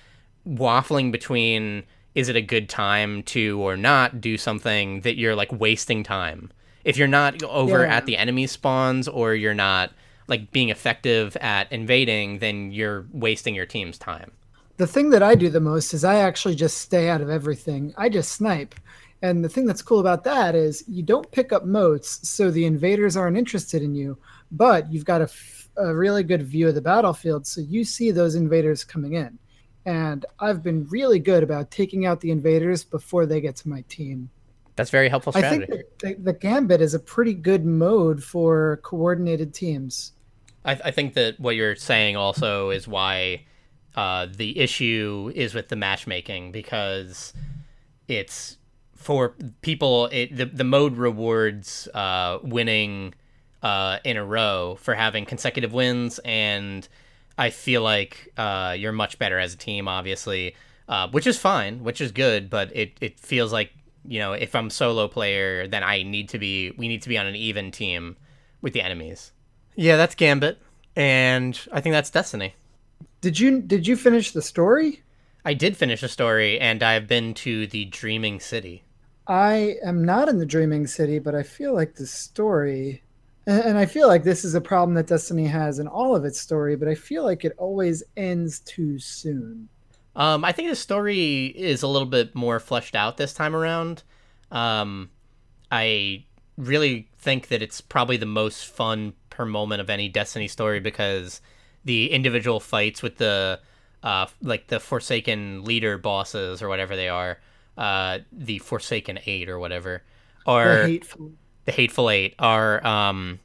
waffling between is it a good time to or not do something that you're like wasting time? If you're not over yeah. at the enemy spawns or you're not like being effective at invading, then you're wasting your team's time. The thing that I do the most is I actually just stay out of everything. I just snipe. And the thing that's cool about that is you don't pick up motes, so the invaders aren't interested in you, but you've got a, f- a really good view of the battlefield, so you see those invaders coming in. And I've been really good about taking out the invaders before they get to my team. That's very helpful strategy. I think the, the, Gambit is a pretty good mode for coordinated teams. I, I think that what you're saying also is why uh, the issue is with the matchmaking because it's for people. It, the the mode rewards uh, winning uh, in a row for having consecutive wins, and I feel like uh, you're much better as a team, obviously, uh, which is fine, which is good, but it it feels like you know if I'm solo player, then I need to be we need to be on an even team with the enemies. Yeah, that's Gambit, and I think that's Destiny. Did you did you finish the story? I did finish the story, and I've been to the Dreaming City. I am not in the Dreaming City, but I feel like the story, and I feel like this is a problem that Destiny has in all of its story, but I feel like it always ends too soon. Um, I think the story is a little bit more fleshed out this time around. Um, I really think that it's probably the most fun per moment of any Destiny story because the individual fights with the uh, like the Forsaken leader bosses or whatever they are, uh, the Forsaken Eight or whatever, are the hateful, the hateful Eight are um,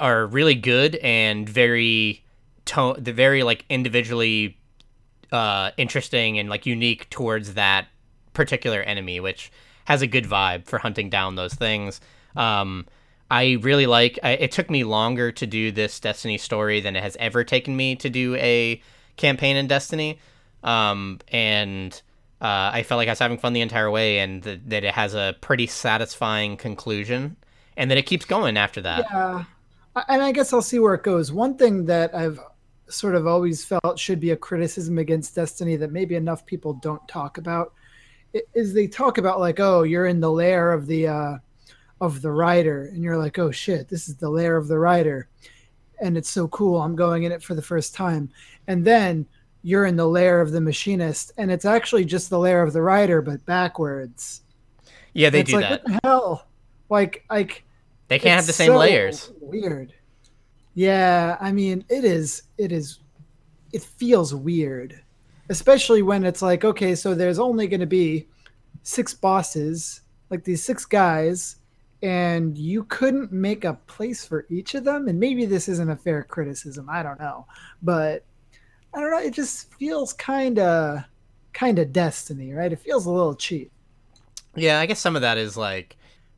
are really good and very tone the very like individually uh, interesting and like unique towards that particular enemy, which has a good vibe for hunting down those things. Um, I really like. I, it took me longer to do this Destiny story than it has ever taken me to do a campaign in Destiny, um, and uh, I felt like I was having fun the entire way, and th- that it has a pretty satisfying conclusion, and that it keeps going after that. Yeah, and I guess I'll see where it goes. One thing that I've sort of always felt should be a criticism against Destiny that maybe enough people don't talk about is they talk about like, oh, you're in the lair of the uh, of the rider and you're like oh shit this is the lair of the rider and it's so cool. I'm going in it for the first time. And then you're in the lair of the machinist and it's actually just the lair of the rider but backwards. Yeah, they it's do like that. what the hell? Like like They can't have the same so layers. weird. Yeah i mean it is it is it feels weird. Especially when it's like okay so there's only going to be six bosses like these six guys and you couldn't make a place for each of them and maybe this isn't a fair criticism i don't know but i don't know it just feels kind of kind of destiny right it feels a little cheap Yeah, I guess some of that is like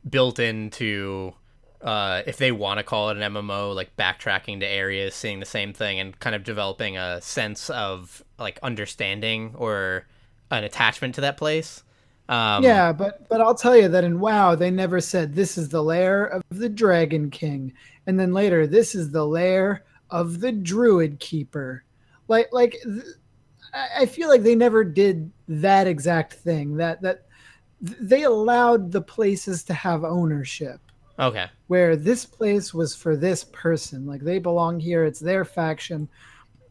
built into uh, if they want to call it an MMO, like backtracking to areas, seeing the same thing, and kind of developing a sense of like understanding or an attachment to that place. Um, yeah, but but I'll tell you that in WoW they never said this is the lair of the Dragon King, and then later this is the lair of the Druid Keeper. Like like th- I feel like they never did that exact thing. That that th- they allowed the places to have ownership. Okay. Where this place was for this person, like they belong here, it's their faction.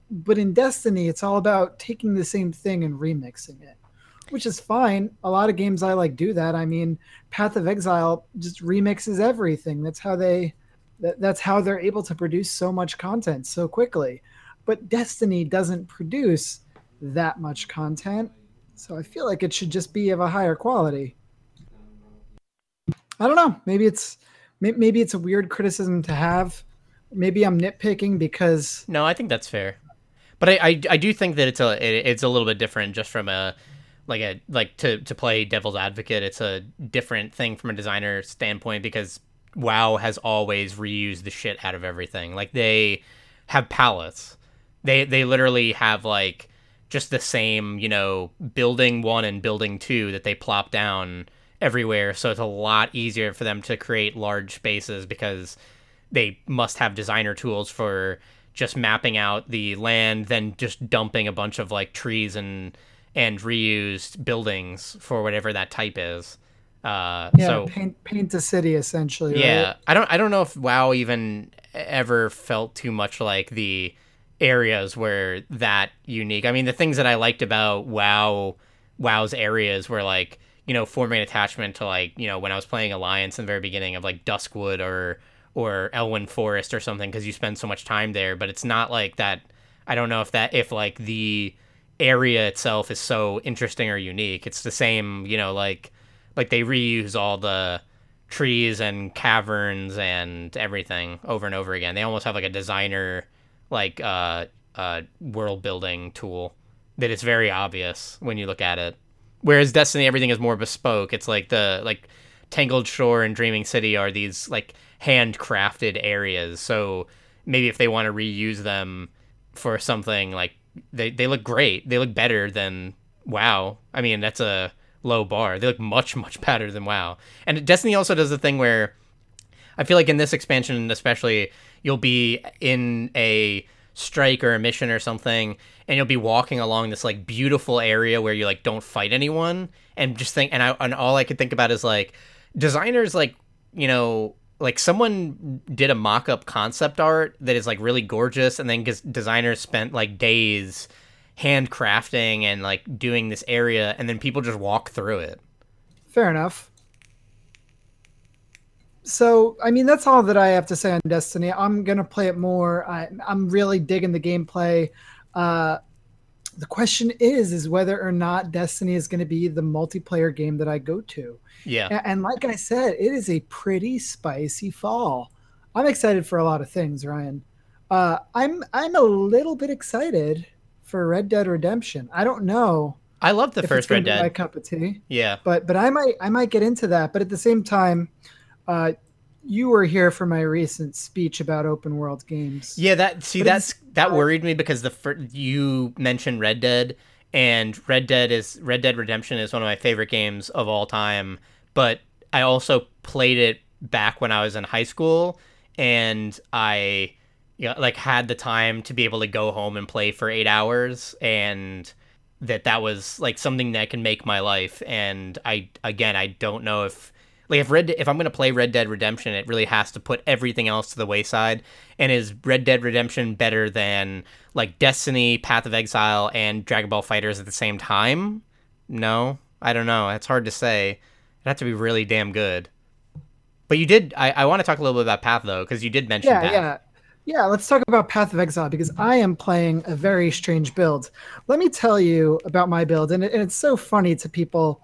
But in Destiny, it's all about taking the same thing and remixing it which is fine. A lot of games I like do that. I mean, Path of Exile just remixes everything. That's how they that, that's how they're able to produce so much content so quickly. But Destiny doesn't produce that much content. So I feel like it should just be of a higher quality. I don't know. Maybe it's maybe it's a weird criticism to have. Maybe I'm nitpicking because No, I think that's fair. But I, I, I do think that it's a it, it's a little bit different just from a like a like to to play devil's advocate. It's a different thing from a designer standpoint because WoW has always reused the shit out of everything. Like they have palettes. They they literally have like just the same, you know, building one and building two that they plop down everywhere. So it's a lot easier for them to create large spaces because they must have designer tools for just mapping out the land, then just dumping a bunch of like trees and and reused buildings for whatever that type is. Uh, yeah, so paint paint a city essentially. yeah, right? I don't I don't know if WoW even ever felt too much like the areas were that unique. I mean, the things that I liked about WoW WoW's areas were like, you know, forming an attachment to like, you know, when I was playing Alliance in the very beginning of like Duskwood or or Elwynn Forest or something because you spend so much time there, but it's not like that I don't know if that if like the area itself is so interesting or unique. It's the same, you know, like like they reuse all the trees and caverns and everything over and over again. They almost have like a designer like uh uh world building tool that it's very obvious when you look at it. Whereas Destiny everything is more bespoke. It's like the like Tangled Shore and Dreaming City are these like handcrafted areas. So maybe if they want to reuse them for something like they they look great. They look better than WoW. I mean, that's a low bar. They look much much better than WoW. And Destiny also does the thing where I feel like in this expansion especially you'll be in a strike or a mission or something and you'll be walking along this like beautiful area where you like don't fight anyone and just think and I and all I could think about is like designers like you know like someone did a mock-up concept art that is like really gorgeous and then designers spent like days handcrafting and like doing this area and then people just walk through it Fair enough. So, I mean, that's all that I have to say on Destiny. I'm gonna play it more. I, I'm really digging the gameplay. Uh, the question is, is whether or not Destiny is going to be the multiplayer game that I go to. Yeah And like I said, it is a pretty spicy fall. I'm excited for a lot of things, Ryan. Uh, I'm I'm a little bit excited for Red Dead Redemption. I don't know i love the first red dead my cup of tea yeah but but I might I might get into that. But at the same time, uh, you were here for my recent speech about open world games. Yeah, that see But that's that worried me because the fir- you mentioned Red Dead and Red Dead is Red Dead Redemption is one of my favorite games of all time, but I also played it back when I was in high school and I you know, like had the time to be able to go home and play for 8 hours and that that was like something that can make my life and I again I don't know if Like if Red if I'm gonna play Red Dead Redemption, it really has to put everything else to the wayside. And is Red Dead Redemption better than like Destiny, Path of Exile, and Dragon Ball FighterZ at the same time? No, I don't know. It's hard to say. It'd have to be really damn good. But you did. I, I want to talk a little bit about Path though, because you did mention. Yeah, Path. yeah. Yeah, let's talk about Path of Exile because I am playing a very strange build. Let me tell you about my build, and, it, and it's so funny to people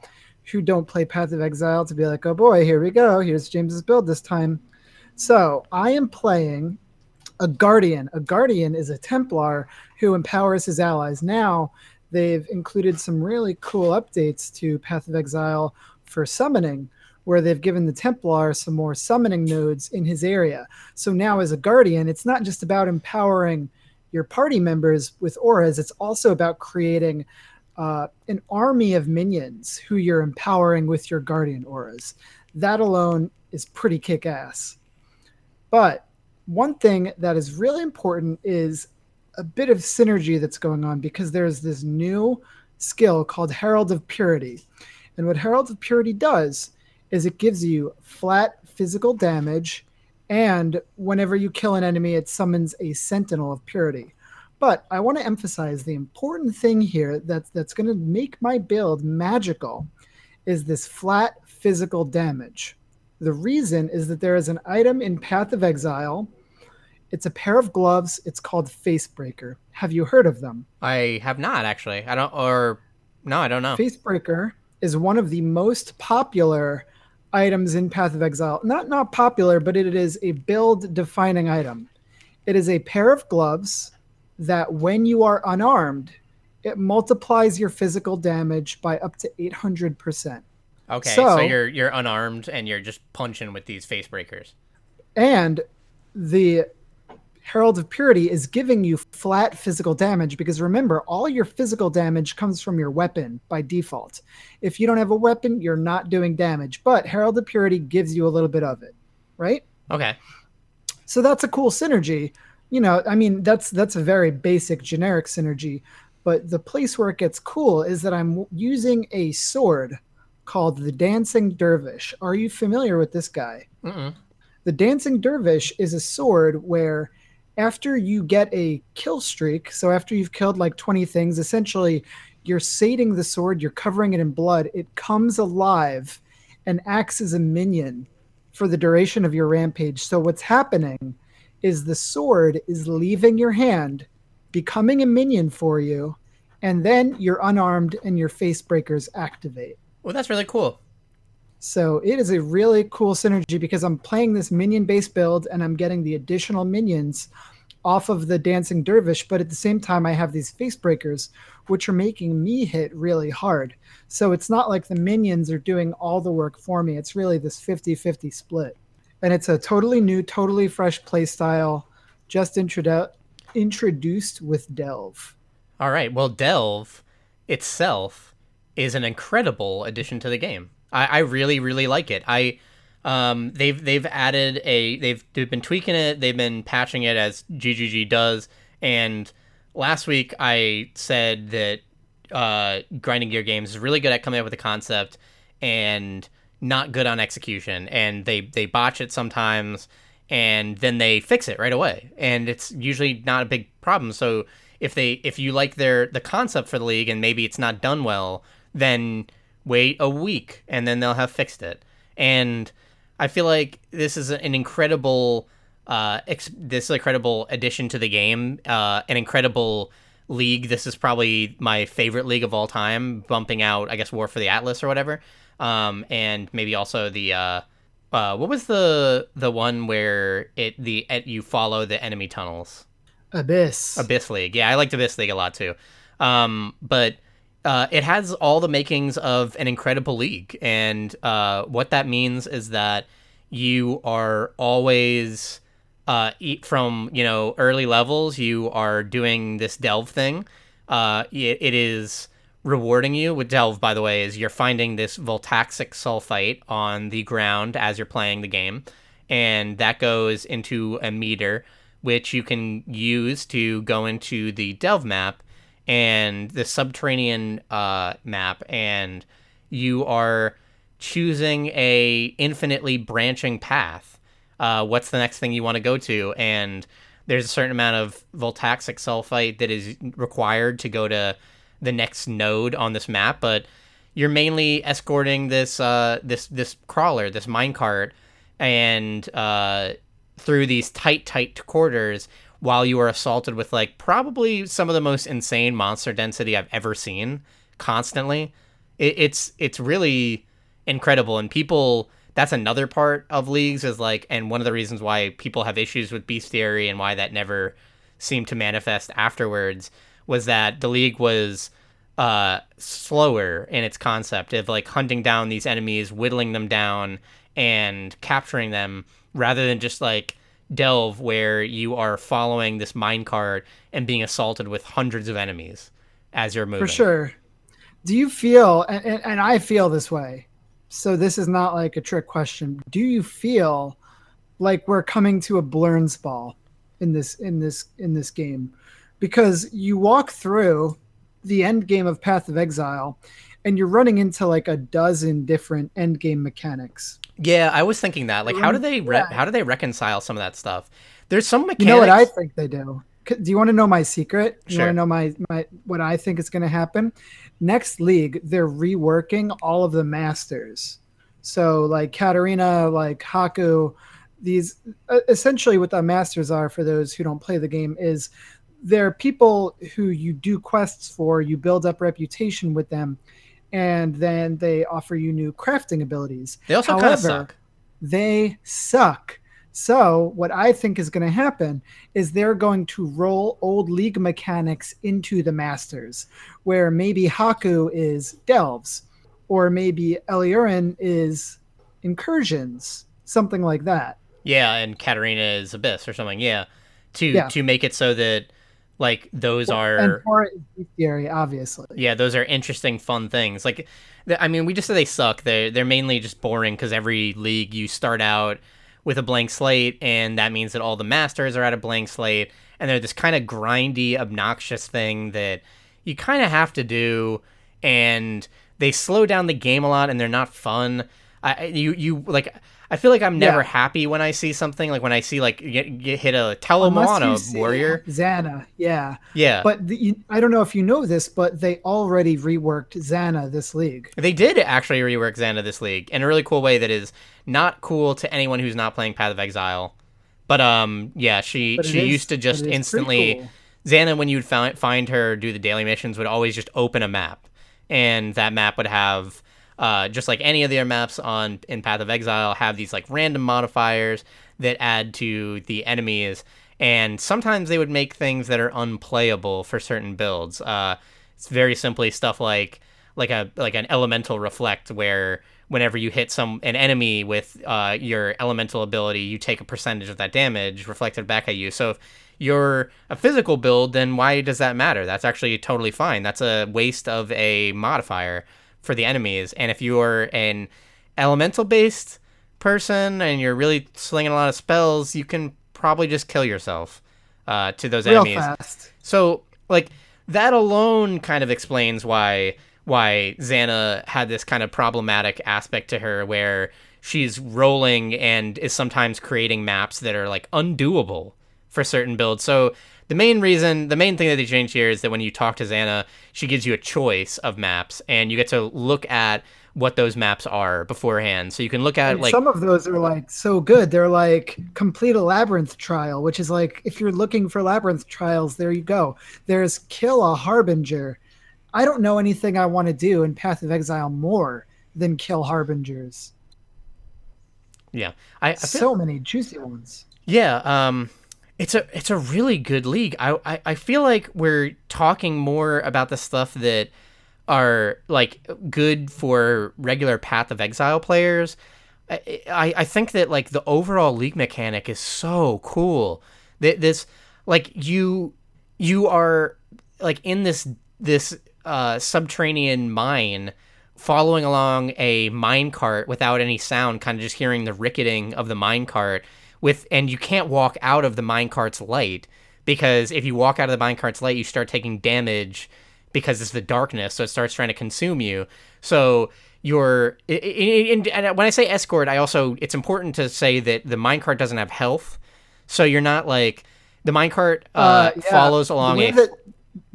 who don't play Path of Exile to be like, oh boy, here we go. Here's James's build this time. So I am playing a Guardian. A Guardian is a Templar who empowers his allies. Now they've included some really cool updates to Path of Exile for summoning where they've given the Templar some more summoning nodes in his area. So now, as a guardian, it's not just about empowering your party members with auras, it's also about creating uh, an army of minions who you're empowering with your guardian auras. That alone is pretty kick ass. But one thing that is really important is a bit of synergy that's going on because there's this new skill called Herald of Purity. And what Herald of Purity does is it gives you flat physical damage, and whenever you kill an enemy, it summons a Sentinel of Purity. But I want to emphasize the important thing here that, that's going to make my build magical is this flat physical damage. The reason is that there is an item in Path of Exile. It's a pair of gloves. It's called Facebreaker. Have you heard of them? I have not actually. I don't, or no, I don't know. Facebreaker is one of the most popular items in Path of Exile. Not not popular, but it is a build defining item. It is a pair of gloves that when you are unarmed, it multiplies your physical damage by up to 800%. Okay, so, so you're you're unarmed and you're just punching with these face breakers. And the Herald of Purity is giving you flat physical damage because remember, all your physical damage comes from your weapon by default. If you don't have a weapon, you're not doing damage, but Herald of Purity gives you a little bit of it, right? Okay. So that's a cool synergy. You know, I mean, that's that's a very basic generic synergy, but the place where it gets cool is that I'm using a sword called the Dancing Dervish. Are you familiar with this guy? Mm-mm. The Dancing Dervish is a sword where after you get a kill streak, so after you've killed like 20 things, essentially you're sating the sword, you're covering it in blood, it comes alive and acts as a minion for the duration of your rampage. So what's happening is the sword is leaving your hand, becoming a minion for you, and then you're unarmed and your face breakers activate. Well, that's really cool. So it is a really cool synergy because I'm playing this minion based build and I'm getting the additional minions off of the dancing dervish, but at the same time I have these face breakers which are making me hit really hard. So it's not like the minions are doing all the work for me. It's really this 50-50 split. And it's a totally new, totally fresh playstyle just introdu- introduced with Delve. All right. Well, Delve itself is an incredible addition to the game. I, I really really like it. I um, they've they've added a they've they've been tweaking it. They've been patching it as GGG does. And last week I said that uh, grinding gear games is really good at coming up with a concept and not good on execution. And they they botch it sometimes, and then they fix it right away. And it's usually not a big problem. So if they if you like their the concept for the league and maybe it's not done well, then wait a week and then they'll have fixed it. And I feel like this is an incredible uh ex- this is a incredible addition to the game, uh an incredible league. This is probably my favorite league of all time, bumping out I guess War for the Atlas or whatever. Um and maybe also the uh uh, what was the the one where it the it, you follow the enemy tunnels? Abyss. Abyss League. Yeah, I liked Abyss League a lot too. Um, but uh, it has all the makings of an incredible league, and uh, what that means is that you are always uh, from you know early levels. You are doing this delve thing. Uh, it, it is rewarding you with delve. By the way, is you're finding this voltaxic sulfite on the ground as you're playing the game, and that goes into a meter, which you can use to go into the delve map and the subterranean uh, map, and you are choosing a infinitely branching path. Uh, what's the next thing you want to go to? And there's a certain amount of voltaxic sulfite that is required to go to the next node on this map, but you're mainly escorting this uh, this this crawler, this minecart, and uh, through these tight, tight quarters while you are assaulted with like probably some of the most insane monster density I've ever seen constantly. It, it's it's really incredible, and people. That's another part of leagues is like, and one of the reasons why people have issues with bestiary and why that never seemed to manifest afterwards was that the league was uh, slower in its concept of like hunting down these enemies, whittling them down, and capturing them rather than just like delve where you are following this minecart and being assaulted with hundreds of enemies as you're moving. For sure. Do you feel, and, and I feel this way, so this is not like a trick question. Do you feel like we're coming to a Blurns ball in this in this in this game? Because you walk through the end game of Path of Exile and you're running into like a dozen different end game mechanics. Yeah, I was thinking that. Like, how do mm-hmm. they re- yeah. how do they reconcile some of that stuff? There's some mechanics. You know what I think they do. Do you want to know my secret? You sure. want to know my my what I think is going to happen? Next league, they're reworking all of the masters. So like Catarina, like Haku, these essentially what the masters are for those who don't play the game is they're people who you do quests for, you build up reputation with them, and then they offer you new crafting abilities. They also kind of suck. They suck. So, what I think is going to happen is they're going to roll old league mechanics into the masters, where maybe Haku is delves, or maybe Elreon is incursions, something like that. Yeah, and Catarina is abyss or something. Yeah, to yeah. to make it so that like those are and Tora is bestiary, obviously. Yeah, those are interesting, fun things. Like, I mean, we just say they suck. They're they're mainly just boring because every league you start out with a blank slate, and that means that all the masters are at a blank slate, and they're this kind of grindy, obnoxious thing that you kind of have to do, and they slow down the game a lot, and they're not fun. I you you like I feel like I'm never yeah. happy when I see something like when I see like get, get hit a Telemoana warrior Zana, yeah, yeah. But the, I don't know if you know this, but they already reworked Zana this league. They did actually rework Zana this league in a really cool way that is not cool to anyone who's not playing Path of Exile. But um, yeah, she she is, used to just instantly cool. Zana when you'd find find her do the daily missions would always just open a map, and that map would have uh, just like any of their maps on in Path of Exile, have these like random modifiers that add to the enemies, and sometimes they would make things that are unplayable for certain builds. Uh, it's very simply stuff like like a like an elemental reflect where whenever you hit some an enemy with uh, your elemental ability, you take a percentage of that damage reflected back at you. So if you're a physical build, then why does that matter? That's actually totally fine. That's a waste of a modifier for the enemies. And if you're an elemental based person and you're really slinging a lot of spells, you can probably just kill yourself uh, to those Real enemies. Fast. So like that alone kind of explains why why Zana had this kind of problematic aspect to her where she's rolling and is sometimes creating maps that are like undoable for certain builds. So the main reason, the main thing that they changed here is that when you talk to Zana, she gives you a choice of maps, and you get to look at what those maps are beforehand. So you can look at and like some of those are like so good. They're like complete a labyrinth trial, which is like if you're looking for labyrinth trials, there you go. There's kill a harbinger. I don't know anything I want to do in Path of Exile more than kill harbingers. Yeah, I, I feel, so many juicy ones. Yeah, um, it's a it's a really good league. I, I, I feel like we're talking more about the stuff that are like good for regular Path of Exile players. I, I, I think that like the overall league mechanic is so cool. That This like you you are like in this this uh, subterranean mine following along a mine cart without any sound, kind of just hearing the ricketing of the mine cart with and you can't walk out of the minecart's light because if you walk out of the minecart's light, you start taking damage because it's the darkness, so it starts trying to consume you. So your and when I say escort, I also it's important to say that the minecart doesn't have health, so you're not like the minecart uh, uh, yeah. follows along the a. That,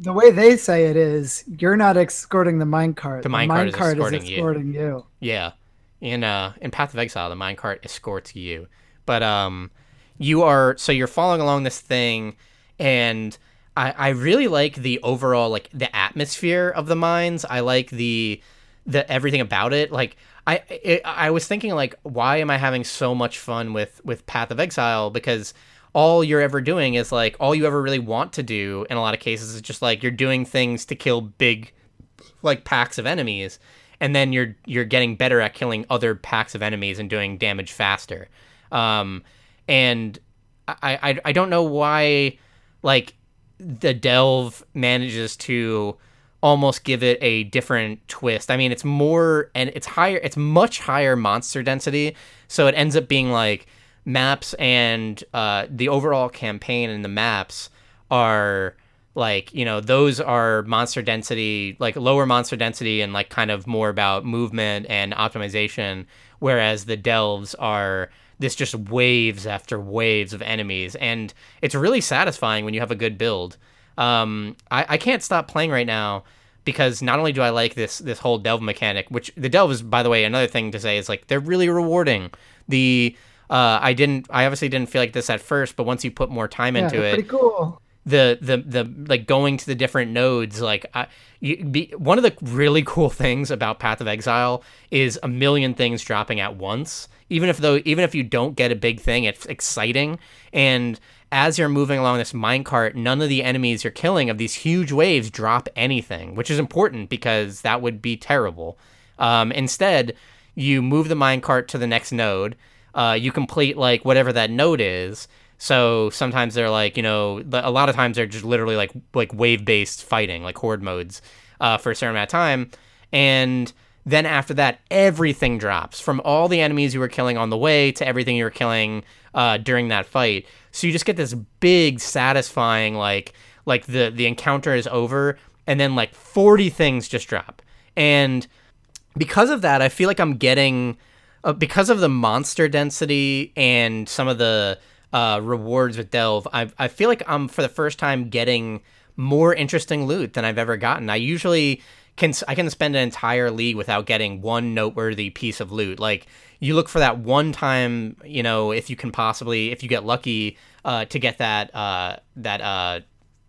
the way they say it is, you're not escorting the minecart. The minecart, the minecart is escorting, is escorting you. you. Yeah, in uh in Path of Exile, the minecart escorts you, but um, you are so you're following along this thing, and I I really like the overall like the atmosphere of the mines. I like the the everything about it. Like I it, I was thinking like why am I having so much fun with with Path of Exile because all you're ever doing is like all you ever really want to do in a lot of cases is just like you're doing things to kill big like packs of enemies and then you're you're getting better at killing other packs of enemies and doing damage faster um, and I, I i don't know why like the delve manages to almost give it a different twist. I mean, it's more and it's higher, it's much higher monster density. So it ends up being like maps and uh, the overall campaign and the maps are like, you know, those are monster density, like lower monster density and like kind of more about movement and optimization. Whereas the delves are this just waves after waves of enemies. And it's really satisfying when you have a good build. Um, I, I can't stop playing right now because not only do I like this this whole delve mechanic, which the delve is by the way another thing to say is like they're really rewarding. The uh, I didn't I obviously didn't feel like this at first, but once you put more time yeah, into it, pretty cool. The, the the like going to the different nodes like I, you, be, one of the really cool things about Path of Exile is a million things dropping at once even if though even if you don't get a big thing it's exciting and as you're moving along this minecart, none of the enemies you're killing of these huge waves drop anything, which is important because that would be terrible. Um, instead, you move the minecart to the next node. Uh, you complete like whatever that node is. So sometimes they're like, you know, a lot of times they're just literally like like wave based fighting, like horde modes, uh, for a certain amount of time, and then after that, everything drops from all the enemies you were killing on the way to everything you were killing uh, during that fight. So you just get this big, satisfying like like the the encounter is over, and then like forty things just drop, and because of that, I feel like I'm getting uh, because of the monster density and some of the uh, rewards with Delve. I I feel like I'm for the first time getting more interesting loot than I've ever gotten. I usually can I can spend an entire league without getting one noteworthy piece of loot. Like you look for that one time, you know, if you can possibly, if you get lucky, uh, to get that uh, that uh,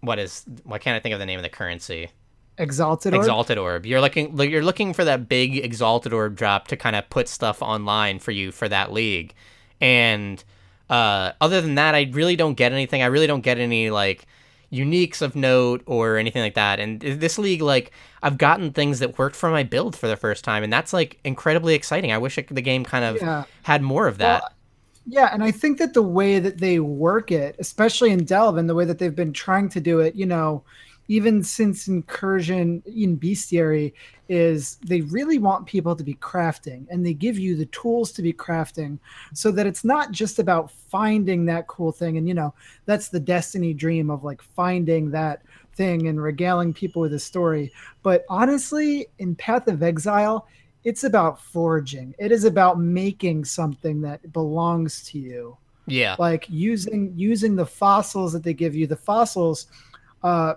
what is why can't I think of the name of the currency? Exalted orb. Exalted orb. You're looking you're looking for that big exalted orb drop to kind of put stuff online for you for that league, and uh, other than that, I really don't get anything. I really don't get any like uniques of note or anything like that. And this league, like, I've gotten things that worked for my build for the first time, and that's like incredibly exciting. I wish it, the game kind of yeah. had more of that. Well, yeah, and I think that the way that they work it, especially in Delve, and the way that they've been trying to do it, you know, even since incursion in bestiary is they really want people to be crafting and they give you the tools to be crafting so that it's not just about finding that cool thing. And you know that's the destiny dream of like finding that thing and regaling people with a story. But honestly in path of exile it's about forging. It is about making something that belongs to you. Yeah. Like using using the fossils that they give you. The fossils uh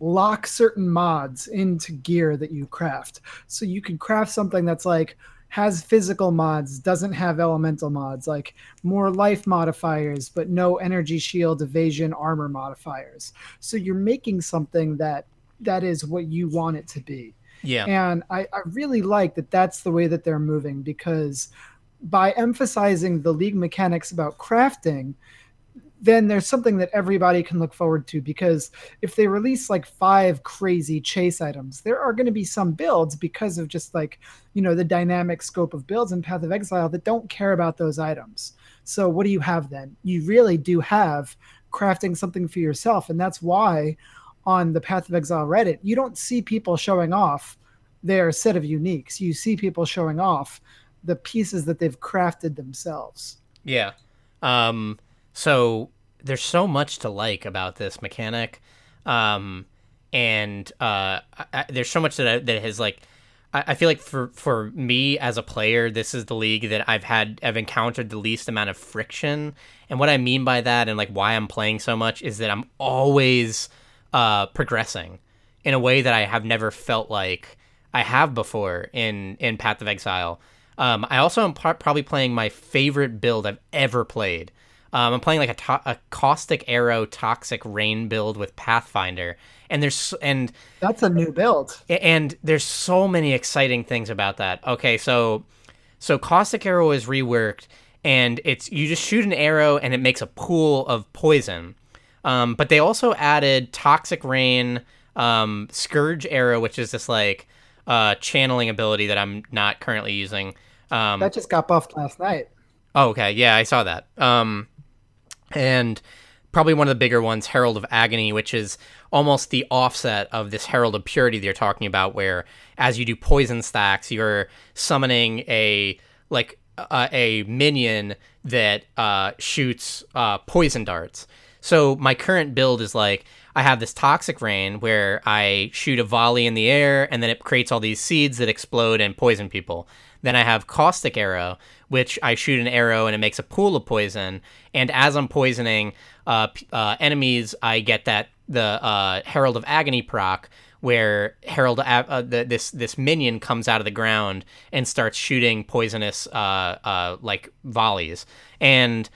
lock certain mods into gear that you craft. So you can craft something that's like has physical mods, doesn't have elemental mods, like more life modifiers, but no energy shield, evasion, armor modifiers. So you're making something that that is what you want it to be. Yeah. And I, I really like that that's the way that they're moving because by emphasizing the league mechanics about crafting, then there's something that everybody can look forward to because if they release like five crazy chase items, there are going to be some builds because of just like, you know, the dynamic scope of builds in Path of Exile that don't care about those items. So what do you have then? You really do have crafting something for yourself. And that's why on the Path of Exile Reddit, you don't see people showing off their set of uniques. You see people showing off the pieces that they've crafted themselves. Yeah. Um so there's so much to like about this mechanic, um, and uh, I, there's so much that I, that has like I, feel like for for me as a player, this is the league that I've had I've encountered the least amount of friction. And what I mean by that, and like why I'm playing so much, is that I'm always uh, progressing in a way that I have never felt like I have before in in Path of Exile. Um, I also am probably playing my favorite build I've ever played. Um, I'm playing like a, to- a caustic arrow toxic rain build with Pathfinder, and there's and that's a new build, and there's so many exciting things about that. Okay, so so caustic arrow is reworked, and it's you just shoot an arrow and it makes a pool of poison. Um, but they also added toxic rain, um, scourge arrow, which is this like uh, channeling ability that I'm not currently using. Um, that just got buffed last night. Oh, okay. Yeah, I saw that. Um, and probably one of the bigger ones, Herald of Agony, which is almost the offset of this Herald of Purity you're talking about, where as you do poison stacks, you're summoning a like a minion that uh, shoots uh, poison darts. So my current build is like I have this toxic rain where I shoot a volley in the air and then it creates all these seeds that explode and poison people. Then I have caustic arrow, which I shoot an arrow and it makes a pool of poison. And as I'm poisoning uh, uh, enemies, I get that the uh, Herald of Agony proc, where Herald uh, the, this this minion comes out of the ground and starts shooting poisonous uh, uh, like volleys. And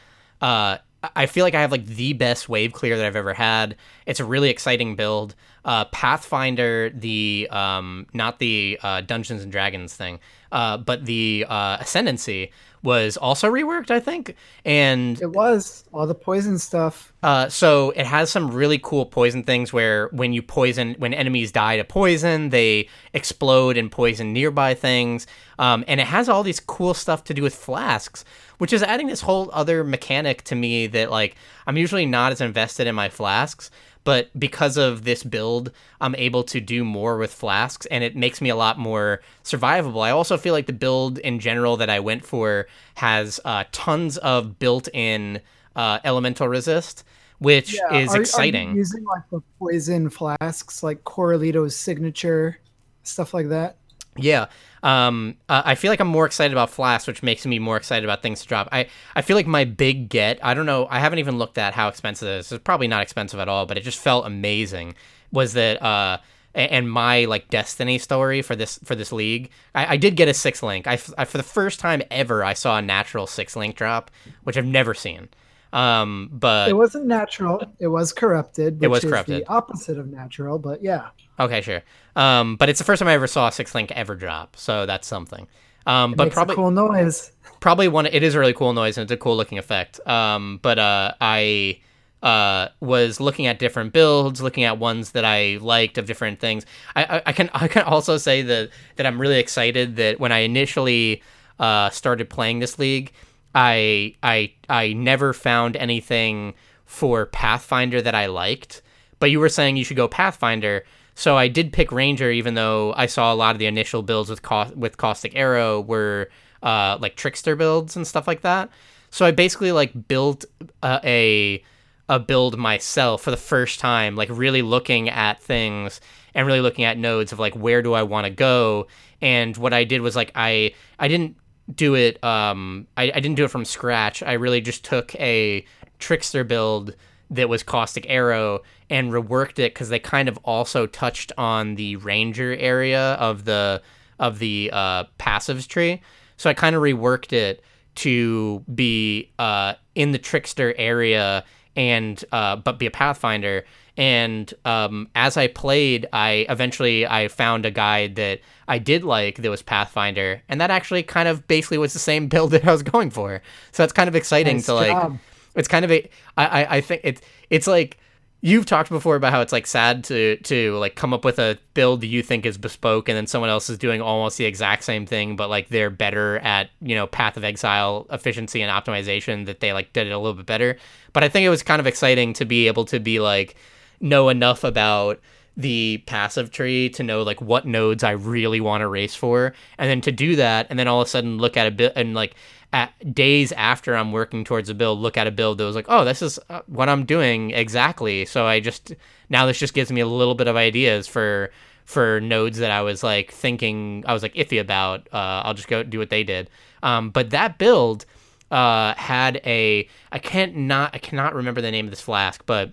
I feel like I have like the best wave clear that I've ever had. It's a really exciting build. Uh, Pathfinder, the um, not the uh, Dungeons and Dragons thing, uh, but the uh, Ascendancy was also reworked, I think. And it was all the poison stuff. Uh, so it has some really cool poison things where when you poison, when enemies die to poison, they explode and poison nearby things. Um, and it has all these cool stuff to do with flasks which is adding this whole other mechanic to me that like I'm usually not as invested in my flasks, but because of this build, I'm able to do more with flasks and it makes me a lot more survivable. I also feel like the build in general that I went for has uh, tons of built-in uh, elemental resist which yeah, is are, exciting. Are using like the poison flasks, like Coralito's signature, stuff like that. Yeah, um, uh, I feel like I'm more excited about Flask, which makes me more excited about things to drop. I, I feel like my big get, I don't know, I haven't even looked at how expensive it is. It's probably not expensive at all, but it just felt amazing. Was that uh, and my like destiny story for this for this league i, I did get a six link I, I, for the first time ever i saw a natural six link drop which i've never seen um but it wasn't natural it was corrupted it was corrupted the opposite of natural but yeah Okay, sure. Um, but it's the first time I ever saw a six link ever drop, so that's something. Um, it but probably cool noise. Probably one. It is a really cool noise and it's a cool looking effect. Um, but uh, I uh, was looking at different builds, looking at ones that I liked of different things. I, I, I can I can also say that that I'm really excited that when I initially uh, started playing this league, I I I never found anything for Pathfinder that I liked. But you were saying you should go Pathfinder. So I did pick Ranger, even though I saw a lot of the initial builds with with Caustic Arrow were uh, like Trickster builds and stuff like that. So I basically like built uh, a a build myself for the first time, like really looking at things and really looking at nodes of like where do I want to go. And what I did was like I I didn't do it um I, I didn't do it from scratch. I really just took a trickster build that was Caustic Arrow and reworked it because they kind of also touched on the Ranger area of the of the uh, passives tree. So I kind of reworked it to be uh, in the Trickster area and uh, but be a Pathfinder. And um, as I played, I eventually I found a guide that I did like that was Pathfinder, and that actually kind of basically was the same build that I was going for. So that's kind of exciting nice to job. like it's kind of a I, I think it's it's like you've talked before about how it's like sad to to like come up with a build you think is bespoke and then someone else is doing almost the exact same thing but like they're better at you know path of exile efficiency and optimization that they like did it a little bit better. But i think it was kind of exciting to be able to be like know enough about the passive tree to know like what nodes I really want to race for, and then to do that, and then all of a sudden look at a bit and like at days after I'm working towards a build, look at a build that was like, oh, this is uh, what I'm doing exactly. So I just now this just gives me a little bit of ideas for for nodes that I was like thinking I was like iffy about. Uh, I'll just go do what they did. Um, but that build uh, had a I can't not I cannot remember the name of this flask, but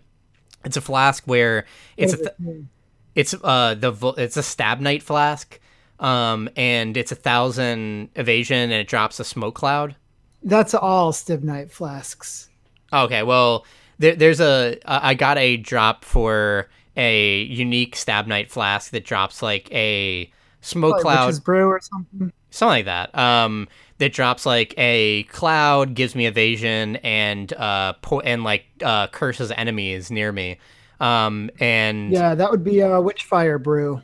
it's a flask where it's a th- it's uh the it's a Stibnite flask, um, and it's a thousand evasion and it drops a smoke cloud. That's all Stibnite flasks. Okay, well there, there's a I got a drop for a unique Stibnite flask that drops like a smoke cloud, brew or something. something like that. Um, that drops like a cloud, gives me evasion, and uh, po- and like uh, curses enemies near me. Um, and Yeah, that would be a Witchfire brew.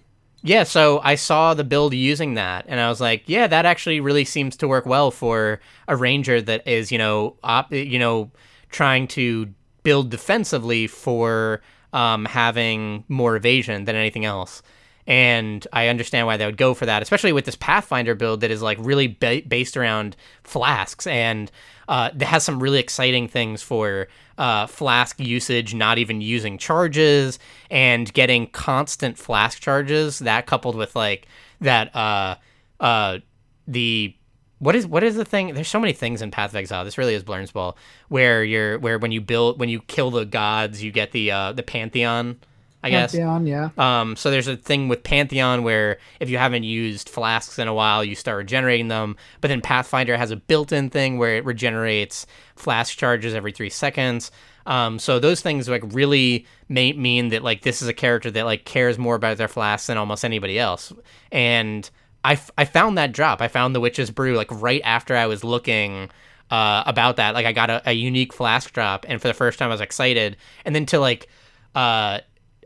Yeah, so I saw the build using that, and I was like, yeah, that actually really seems to work well for a ranger that is, you know, op- you know, trying to build defensively for um, having more evasion than anything else. And I understand why they would go for that, especially with this Pathfinder build that is like really ba- based around flasks and uh, that has some really exciting things for uh, flask usage, not even using charges and getting constant flask charges. That coupled with like that, uh, uh, the what is what is the thing? There's so many things in Path of Exile. This really is Blurns Ball, where you're where when you build when you kill the gods, you get the uh, the pantheon. I guess. Pantheon, yeah. Um, so there's a thing with Pantheon where if you haven't used flasks in a while, you start regenerating them. But then Pathfinder has a built-in thing where it regenerates flask charges every three seconds. Um, so those things like really may mean that like this is a character that like cares more about their flasks than almost anybody else. And I, f- I found that drop. I found the Witch's Brew like right after I was looking uh, about that. Like I got a, a unique flask drop, and for the first time I was excited. And then to like uh,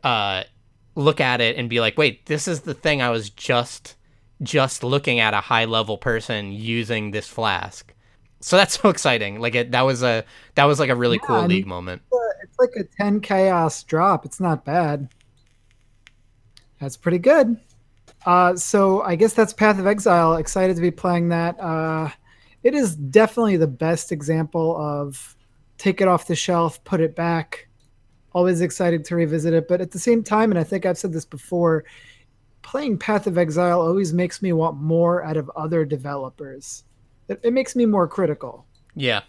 uh, look at it and be like, wait, this is the thing I was just just looking at a high level person using this flask. So that's so exciting. Like it, that was a that was like a really Yeah, cool I league mean- moment. It's like a 10 chaos drop. It's not bad. That's pretty good. Uh, so I guess that's Path of Exile. Excited to be playing that. Uh, it is definitely the best example of take it off the shelf, put it back. Always excited to revisit it, but at the same time, and I think I've said this before, playing Path of Exile always makes me want more out of other developers. It, it makes me more critical. Yeah.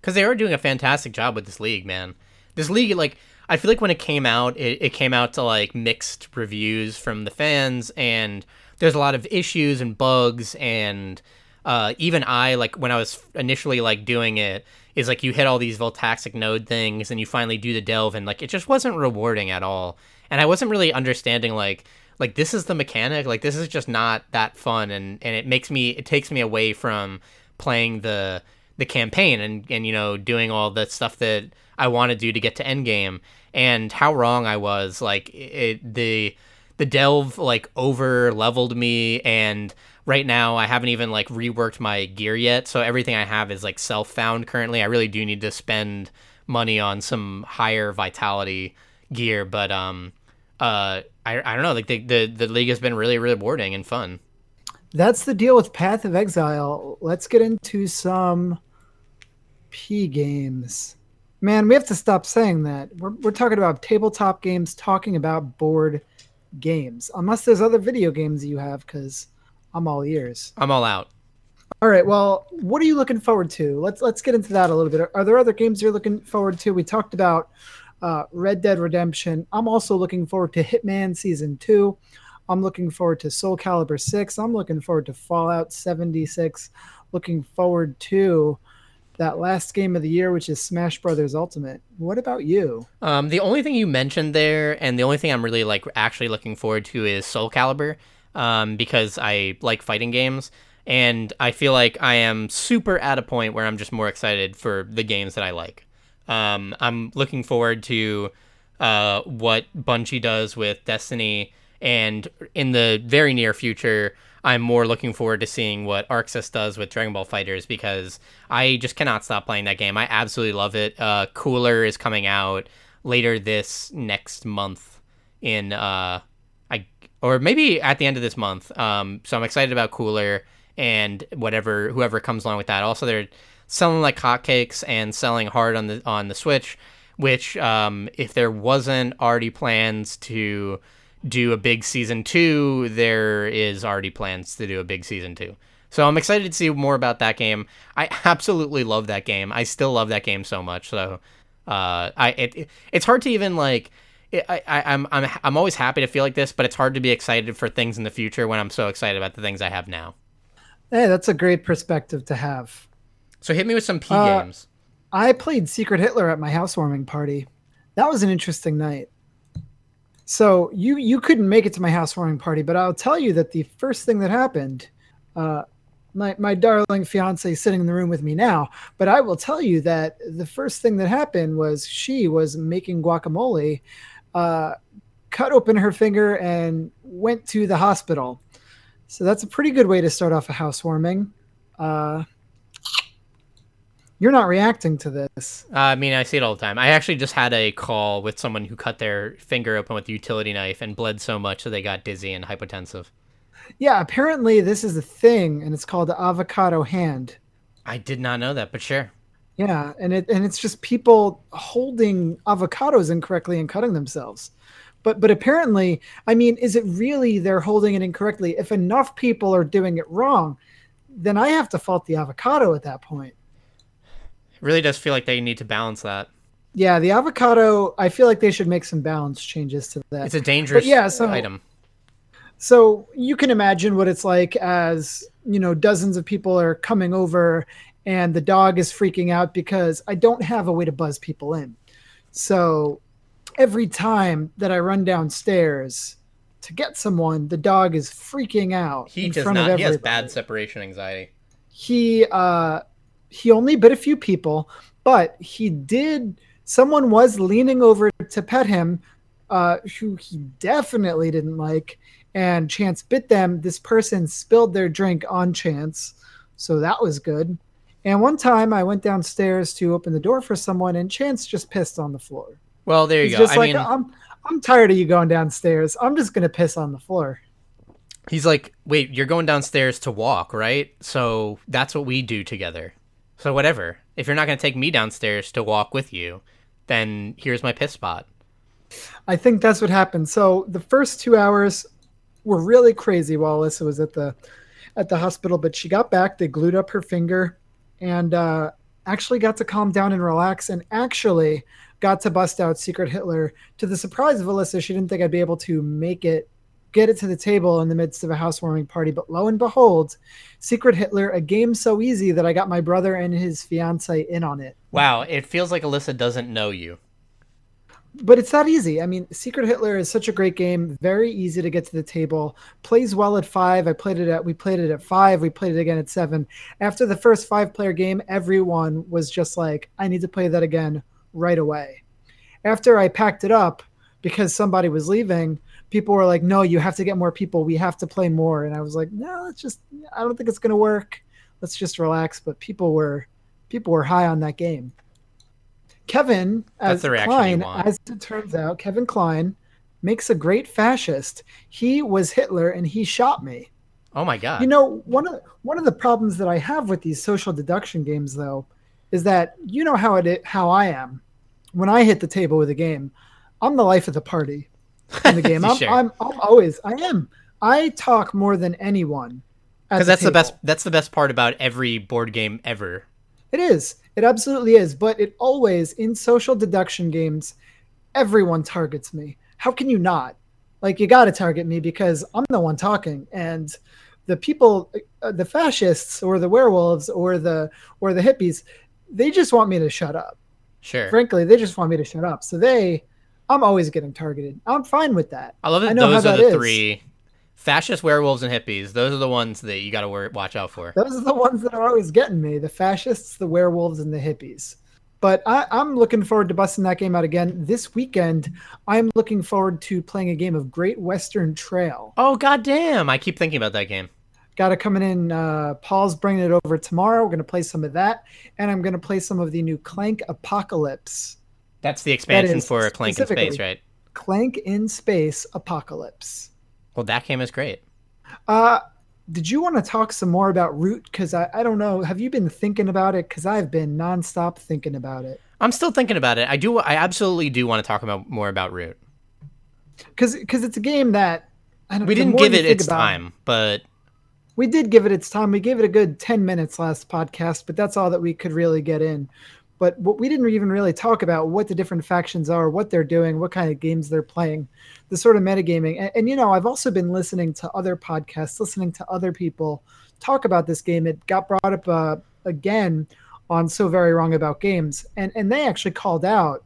Because they are doing a fantastic job with this league, man. This league, like, I feel like when it came out, it, it came out to, like, mixed reviews from the fans, and there's a lot of issues and bugs, and uh, even I, like, when I was initially, like, doing it, is like you hit all these Voltaxic node things, and you finally do the delve, and, like, it just wasn't rewarding at all. And I wasn't really understanding, like, like this is the mechanic like this is just not that fun and and it makes me it takes me away from playing the the campaign and and you know doing all the stuff that I want to do to get to endgame and how wrong I was like it the the delve like over leveled me and right now I haven't even like reworked my gear yet so everything I have is like self found currently I really do need to spend money on some higher vitality gear but um uh I, I don't know like the, the the league has been really rewarding and fun That's the deal with Path of Exile. Let's get into some P games. Man, we have to stop saying that. We're, we're talking about tabletop games, talking about board games. Unless there's other video games you have, because I'm all ears. I'm all out All right. Well, what are you looking forward to? Let's let's get into that a little bit. Are there other games you're looking forward to? We talked about uh, Red Dead Redemption. I'm also looking forward to Hitman Season Two. I'm looking forward to Soul Calibur Six. I'm looking forward to Fallout 76. Looking forward to that last game of the year, which is Smash Brothers Ultimate. What about you? Um, the only thing you mentioned there, and the only thing I'm really like actually looking forward to is Soul Calibur, um, because I like fighting games, and I feel like I am super at a point where I'm just more excited for the games that I like. Um, I'm looking forward to uh, what Bungie does with Destiny, and in the very near future, I'm more looking forward to seeing what ArcSys does with Dragon Ball FighterZ because I just cannot stop playing that game. I absolutely love it. Uh, Cooler is coming out later this next month in uh, or maybe at the end of this month. Um, so I'm excited about Cooler and whatever whoever comes along with that. Also, they're selling like hotcakes and selling hard on the on the Switch. Which, um, if there wasn't already plans to do a big season two, there is already plans to do a big season two. So I'm excited to see more about that game. I absolutely love that game. I still love that game so much. So uh, I it, it it's hard to even like. I, I, I'm I'm I'm always happy to feel like this, but it's hard to be excited for things in the future when I'm so excited about the things I have now. Hey, that's a great perspective to have. So hit me with some P uh, games. I played Secret Hitler at my housewarming party. That was an interesting night. So you you couldn't make it to my housewarming party, but I'll tell you that the first thing that happened, uh, my my darling fiance sitting in the room with me now, but I will tell you that the first thing that happened was she was making guacamole, uh, cut open her finger and went to the hospital. So that's a pretty good way to start off a housewarming. Uh, you're not reacting to this. Uh, I mean, I see it all the time. I actually just had a call with someone who cut their finger open with a utility knife and bled so much that they got dizzy and hypotensive. Yeah, apparently this is a thing, and it's called the avocado hand. I did not know that, but sure. Yeah, and it and it's just people holding avocados incorrectly and cutting themselves. But but apparently, I mean, is it really they're holding it incorrectly? If enough people are doing it wrong, then I have to fault the avocado at that point. It really does feel like they need to balance that. Yeah, the avocado. I feel like they should make some balance changes to that. It's a dangerous but yeah, so, item. So you can imagine what it's like as you know dozens of people are coming over and the dog is freaking out because I don't have a way to buzz people in. So every time that I run downstairs to get someone, the dog is freaking out. He does not. He has bad separation anxiety. He uh, he only bit a few people, but he did. Someone was leaning over to pet him, uh, who he definitely didn't like, and Chance bit them. This person spilled their drink on Chance, so that was good. And one time I went downstairs to open the door for someone, and Chance just pissed on the floor. Well, there you He's go. Just I like, mean, I'm I'm tired of you going downstairs. I'm just gonna piss on the floor. He's like, wait, you're going downstairs to walk, right? So that's what we do together. So whatever. If you're not gonna take me downstairs to walk with you, then here's my piss spot. I think that's what happened. So the first two hours, were really crazy while Alyssa was at the at the hospital. But she got back. They glued up her finger, and uh, actually got to calm down and relax. And actually got to bust out Secret Hitler. To the surprise of Alyssa, she didn't think I'd be able to make it get it to the table in the midst of a housewarming party. But lo and behold, Secret Hitler, a game so easy that I got my brother and his fiance in on it. Wow, it feels like Alyssa doesn't know you but it's that easy. I mean, Secret Hitler is such a great game, very easy to get to the table. Plays well at five. I played it at we played it at five. We played it again at seven. After the first five player game, everyone was just like, I need to play that again right away. After I packed it up because somebody was leaving, people were like, No, you have to get more people. We have to play more. And I was like, No, it's just I don't think it's gonna work. Let's just relax. But people were people were high on that game. Kevin as Klein, as it turns out, Kevin Klein makes a great fascist. He was Hitler and he shot me. Oh my god. You know, one of one of the problems that I have with these social deduction games though is that you know how it how I am. When I hit the table with a game, I'm the life of the party in the game. I'm, sure. I'm, I'm always I am. I talk more than anyone. Because that's the best that's the best part about every board game ever. It is. It absolutely is. But it always, in social deduction games, everyone targets me. How can you not? Like, you got to target me because I'm the one talking. And the people, uh, the fascists or the werewolves or the or the hippies, they just want me to shut up. Sure. Frankly, they just want me to shut up. So they, I'm always getting targeted. I'm fine with that. I love that I those are the is. three Fascist werewolves and hippies. Those are the ones that you got to watch out for. Those are the ones that are always getting me: the fascists, the werewolves, and the hippies. But I, am looking forward to busting that game out again this weekend. I'm looking forward to playing a game of Great Western Trail. Oh goddamn! I keep thinking about that game. Got it coming in. Uh, Paul's bringing it over tomorrow. We're gonna play some of that, and I'm gonna play some of the new Clank Apocalypse. That's the expansion that for Clank in Space, right? Clank in Space Apocalypse. Well, that game is great. Uh, did you want to talk some more about Root? Because I, I don't know. Have you been thinking about it? Because I've been nonstop thinking about it. I'm still thinking about it. I do. I absolutely do want to talk about more about Root. because because it's a game that we didn't give it its time, but we did give it its time. We gave it a good ten minutes last podcast, but that's all that we could really get in. But what we didn't even really talk about what the different factions are, what they're doing, what kind of games they're playing, the sort of metagaming. And, and you know, I've also been listening to other podcasts, listening to other people talk about this game. It got brought up uh, again on So Very Wrong About Games, and and they actually called out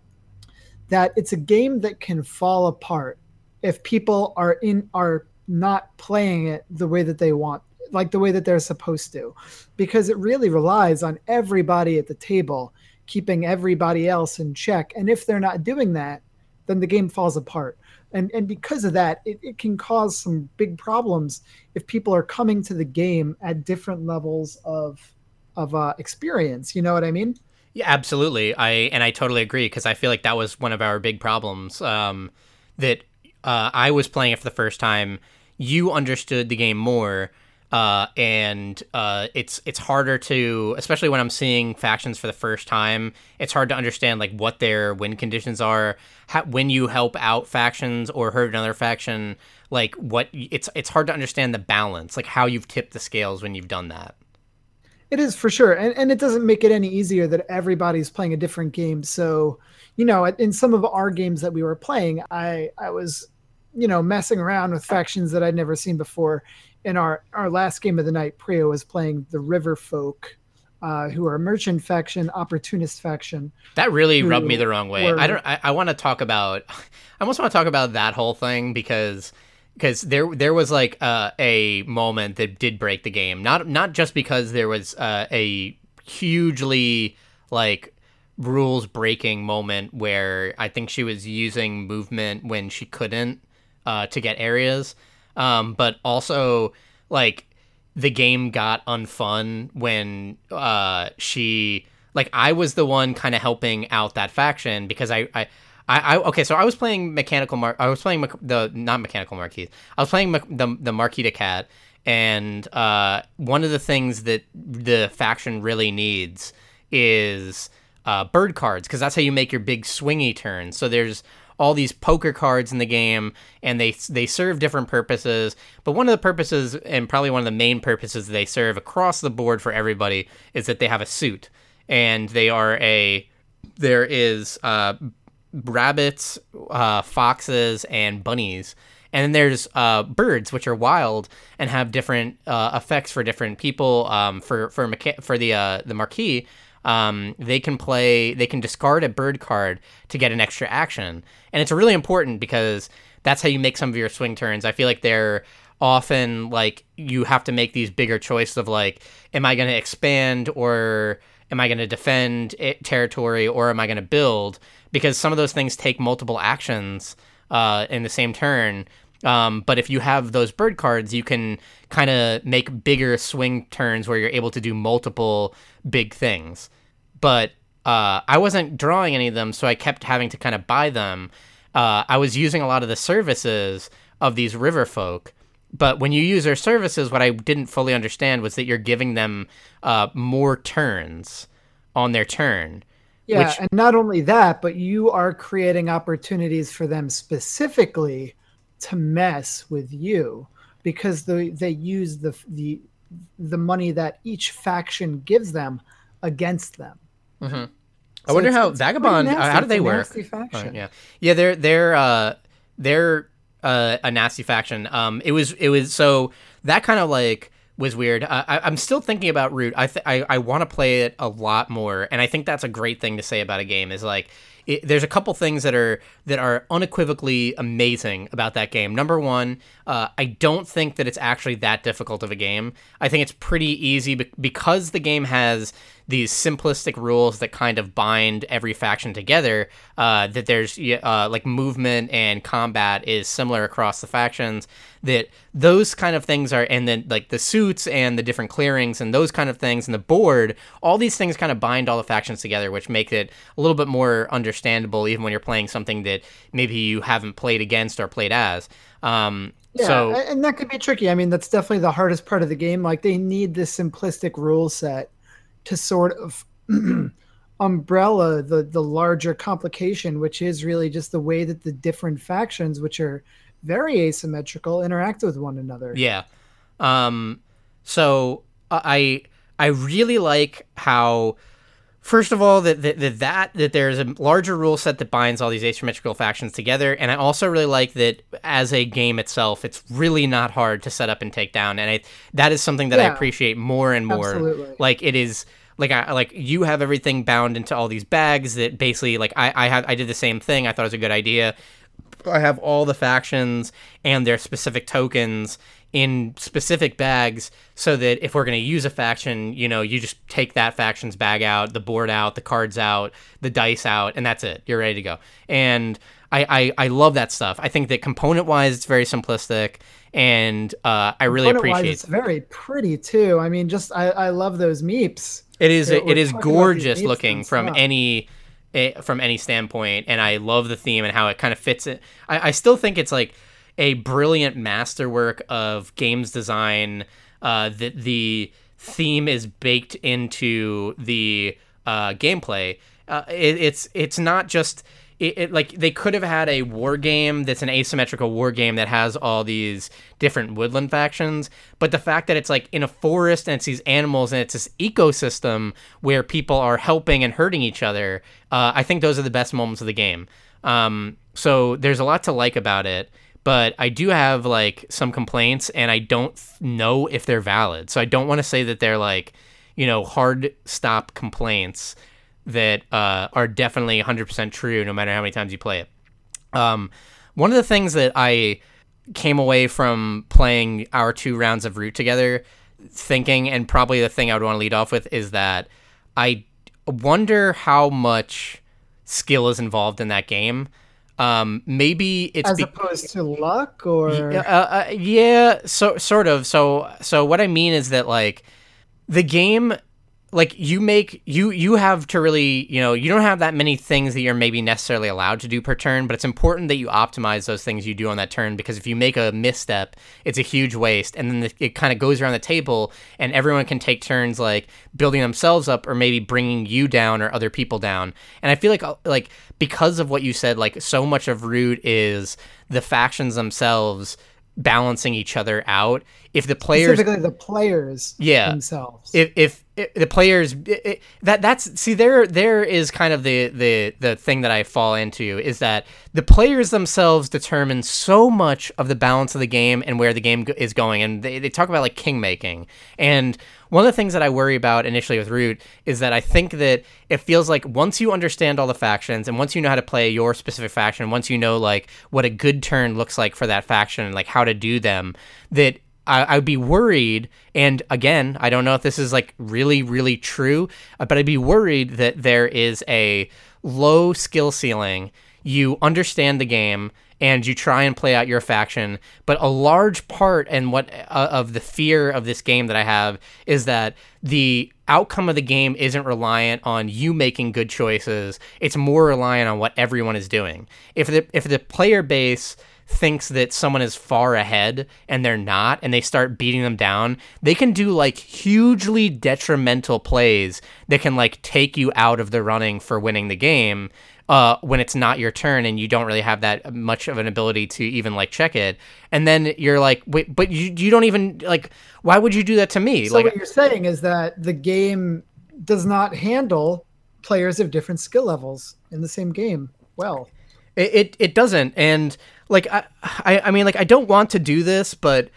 that it's a game that can fall apart if people are in are not playing it the way that they want like the way that they're supposed to because it really relies on everybody at the table keeping everybody else in check and if they're not doing that then the game falls apart and and because of that it, it can cause some big problems if people are coming to the game at different levels of of uh, experience you know what i mean yeah, absolutely. I and I totally agree because I feel like that was one of our big problems. Um, that uh, I was playing it for the first time. You understood the game more, uh, and uh, it's it's harder to, especially when I'm seeing factions for the first time. It's hard to understand like what their win conditions are. How, when you help out factions or hurt another faction, like what it's it's hard to understand the balance, like how you've tipped the scales when you've done that. It is for sure, and and it doesn't make it any easier that everybody's playing a different game. So, you know, in some of our games that we were playing, I I was, you know, messing around with factions that I'd never seen before. In our our last game of the night, Priya was playing the River Folk, uh, who are a merchant faction, opportunist faction. That really rubbed me the wrong way. Were, I don't. I, I want to talk about. I almost want to talk about that whole thing because because there there was like uh, a moment that did break the game. Not not just because there was uh, a hugely like rules breaking moment where I think she was using movement when she couldn't uh, to get areas, um, but also like the game got unfun when uh, she like I was the one kind of helping out that faction because I, I I, I okay, so I was playing mechanical mar. I was playing the not mechanical marquis. I was playing the the Marquise de Cat, and uh, one of the things that the faction really needs is uh, bird cards because that's how you make your big swingy turns. So there's all these poker cards in the game, and they they serve different purposes. But one of the purposes, and probably one of the main purposes they serve across the board for everybody, is that they have a suit, and they are a there is uh, rabbits, uh, foxes, and bunnies. And then there's uh, birds, which are wild and have different uh, effects for different people. Um, for for mecha- for the uh, the marquis, um, they can play, they can discard a bird card to get an extra action, and it's really important because that's how you make some of your swing turns. I feel like they're often like you have to make these bigger choices of like, am I going to expand or am I going to defend territory or am I going to build? because some of those things take multiple actions uh, in the same turn. Um, but if you have those bird cards, you can kind of make bigger swing turns where you're able to do multiple big things. But uh, I wasn't drawing any of them, so I kept having to kind of buy them. Uh, I was using a lot of the services of these river folk. But when you use their services, what I didn't fully understand was that you're giving them uh, more turns on their turn. Yeah, which... and not only that, but you are creating opportunities for them specifically to mess with you because they they use the the the money that each faction gives them against them. Mm-hmm. So I wonder how Vagabond. Uh, how do they work? Oh, yeah, yeah, they're they're uh, they're uh, a nasty faction. Um, it was it was so that kind of like was weird. Uh, I, am still thinking about Root. I th- I, I want to play it a lot more, and I think that's a great thing to say about a game. Is like it, there's a couple things that are that are unequivocally amazing about that game. Number one, uh, I don't think that it's actually that difficult of a game. I think it's pretty easy because the game has these simplistic rules that kind of bind every faction together. Uh, that there's uh, like movement and combat is similar across the factions. That those kind of things are, and then like the suits and the different clearings and those kind of things, and the board, all these things kind of bind all the factions together, which make it a little bit more understandable, even when you're playing something that maybe you haven't played against or played as. Um, yeah, so, and that could be tricky. I mean, that's definitely the hardest part of the game. Like they need this simplistic rule set to sort of umbrella the the larger complication which is really just the way that the different factions which are very asymmetrical interact with one another. Yeah. Um so i i really like how first of all that, that that that that there's a larger rule set that binds all these asymmetrical factions together and i also really like that as a game itself it's really not hard to set up and take down and I, that is something that yeah, i appreciate more and more absolutely. like it is like I like you have everything bound into all these bags that basically like I I had I did the same thing. I thought it was a good idea. I have all the factions and their specific tokens in specific bags so that if we're going to use a faction, you know, you just take that faction's bag out, the board out, the cards out, the dice out, and that's it. You're ready to go. And I, I, I love that stuff. I think that component wise, it's very simplistic, and uh, I really appreciate. It. It's very pretty too. I mean, just I, I love those meeps. It is it, it is gorgeous looking from any eh, from any standpoint, and I love the theme and how it kind of fits it. I, I still think it's like a brilliant masterwork of games design. Uh, that the theme is baked into the uh, gameplay. Uh, it, it's it's not just it, it, like they could have had a war game that's an asymmetrical war game that has all these different woodland factions but the fact that it's like in a forest and it's these animals and it's this ecosystem where people are helping and hurting each other uh, i think those are the best moments of the game. Um, so there's a lot to like about it but i do have like some complaints and i don't know if they're valid. So i don't want to say that they're like you know hard stop complaints that uh, are definitely 100% true no matter how many times you play it. Um, one of the things that I came away from playing our two rounds of Root together thinking, and probably the thing I would want to lead off with, is that I wonder how much skill is involved in that game. Um, maybe it's as be- opposed to luck, or uh, uh, yeah, so sort of. So, so what I mean is that like the game like you make you you have to really you know you don't have that many things that you're maybe necessarily allowed to do per turn but it's important that you optimize those things you do on that turn because if you make a misstep it's a huge waste and then the, it kind of goes around the table and everyone can take turns like building themselves up or maybe bringing you down or other people down and i feel like uh, like because of what you said like so much of root is the factions themselves balancing each other out. If the players specifically the players yeah, themselves. If if, if the players it, that that's see there there is kind of the the the thing that I fall into is that the players themselves determine so much of the balance of the game and where the game is going. And they, they talk about like king making and one of the things that I worry about initially with Root is that I think that it feels like once you understand all the factions and once you know how to play your specific faction, once you know like what a good turn looks like for that faction and like how to do them, that I, would be worried. And again, I don't know if this is like really, really true, uh, but I'd be worried that there is a low skill ceiling. You understand the game and you try and play out your faction. But a large part and what uh, of the fear of this game that I have is that the outcome of the game isn't reliant on you making good choices. It's more reliant on what everyone is doing. If the if the player base thinks that someone is far ahead and they're not and they start beating them down, they can do like hugely detrimental plays that can like take you out of the running for winning the game uh, when it's not your turn and you don't really have that much of an ability to even like check it. And then you're like, wait, but you, you don't even like, why would you do that to me? So like, what you're saying is that the game does not handle players of different skill levels in the same game well. It, it, it doesn't. And like, I, I, I mean, like, I don't want to do this, but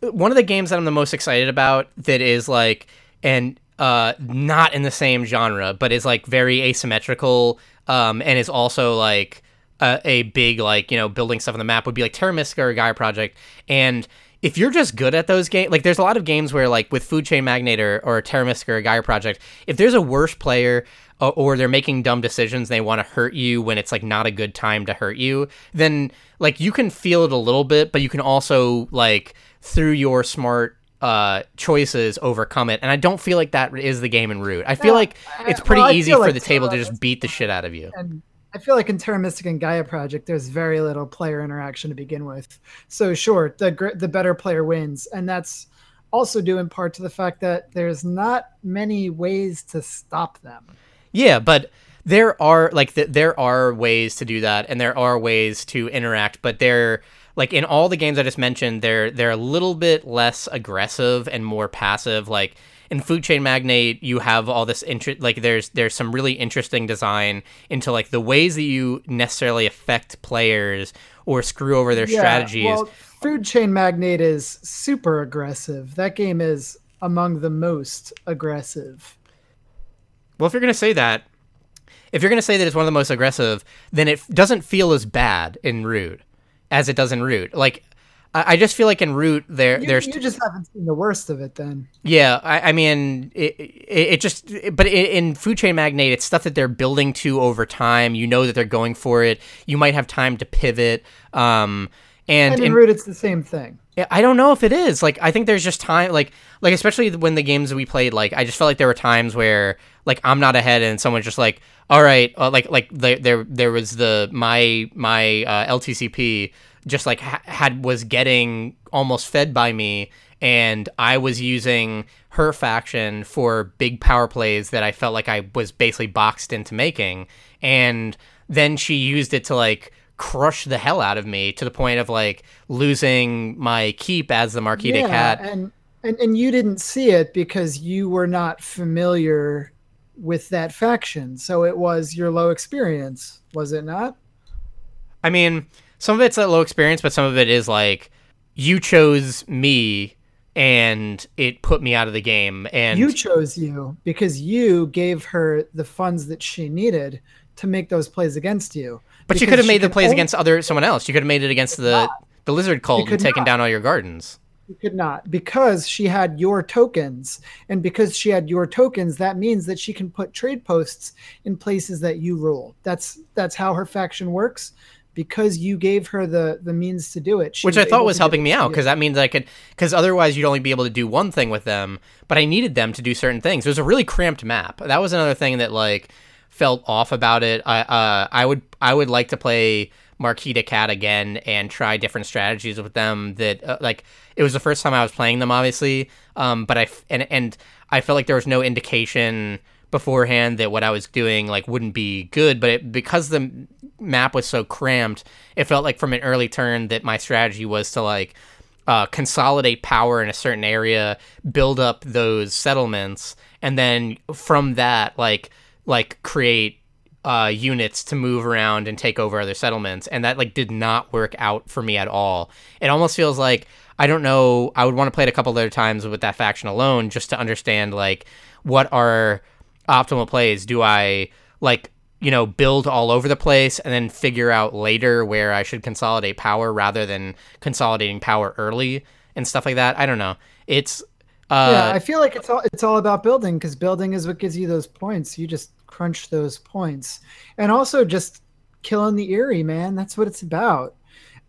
one of the games that I'm the most excited about that is like, and uh, not in the same genre, but is like very asymmetrical um, and is also like a, a, big like you know building stuff on the map would be like Terra Mystica or Gaia Project, and if you're just good at those games, like there's a lot of games where like with Food Chain Magnate or, or Terra Mystica or Gaia Project, if there's a worse player or, or they're making dumb decisions, they want to hurt you when it's like not a good time to hurt you, then like you can feel it a little bit, but you can also like through your smart uh, choices overcome it. And I don't feel like that is the game in Root. I feel yeah, like it's pretty well, easy for like the table to just beat the shit out of you. And I feel like in Terra Mystica and Gaia Project, there's very little player interaction to begin with. So sure, the the better player wins, and that's also due in part to the fact that there's not many ways to stop them. Yeah, but there are like th- there are ways to do that, and there are ways to interact, but they're like in all the games I just mentioned, they're they're a little bit less aggressive and more passive. Like in Food Chain Magnate, you have all this interest. Like there's there's some really interesting design into like the ways that you necessarily affect players or screw over their Yeah, strategies. Well, Food Chain Magnate is super aggressive. That game is among the most aggressive. Well, if you're gonna say that, if you're gonna say that it's one of the most aggressive, then it f- doesn't feel as bad in Root as it does in Root. Like, I, I just feel like in Root there You, there's you just haven't seen the worst of it then. yeah. I, I mean, it, it, it just but in, in Food Chain Magnate, it's stuff that they're building to over time. You know that they're going for it. You might have time to pivot. Um, and, And in Root, it's the same thing. I don't know if it is. Like, I think there's just time, like, like especially when the games we played, like, I just felt like there were times where, like, I'm not ahead and someone's just like, all right, uh, like, like the, there, there was the my my uh, LTCP just like ha- had was getting almost fed by me, and I was using her faction for big power plays that I felt like I was basically boxed into making, and then she used it to like crush the hell out of me to the point of like losing my keep as the Marquita yeah, cat. and, and and you didn't see it because you were not familiar with that faction. So it was your low experience, was it not? I mean, some of it's a low experience, but some of it is like you chose me and it put me out of the game. And you chose you because you gave her the funds that she needed to make those plays against you. but you could have made the plays only- against other someone else. You could have made it against the the lizard cult and taken not. down all your gardens. You could not because she had your tokens, and because she had your tokens, that means that she can put trade posts in places that you rule. That's that's how her faction works. Because you gave her the the means to do it, which I thought was helping me out because that means I could because otherwise you'd only be able to do one thing with them. But I needed them to do certain things. It was a really cramped map. That was another thing that like felt off about it. I uh, I would I would like to play Marquise de Cat again and try different strategies with them. That uh, like it was the first time I was playing them, obviously. Um, but I f- and and I felt like there was no indication beforehand that what I was doing like wouldn't be good, but it, because the map was so cramped, it felt like from an early turn that my strategy was to like uh, consolidate power in a certain area, build up those settlements, and then from that like like create uh, units to move around and take over other settlements, and that like did not work out for me at all. It almost feels like I don't know. I would want to play it a couple other times with that faction alone, just to understand like what are optimal plays. Do I like you know build all over the place and then figure out later where I should consolidate power rather than consolidating power early and stuff like that? I don't know. It's uh, yeah, I feel like it's all it's all about building because building is what gives you those points. You just crunch those points, and also just killing the Eyrie man. That's what it's about.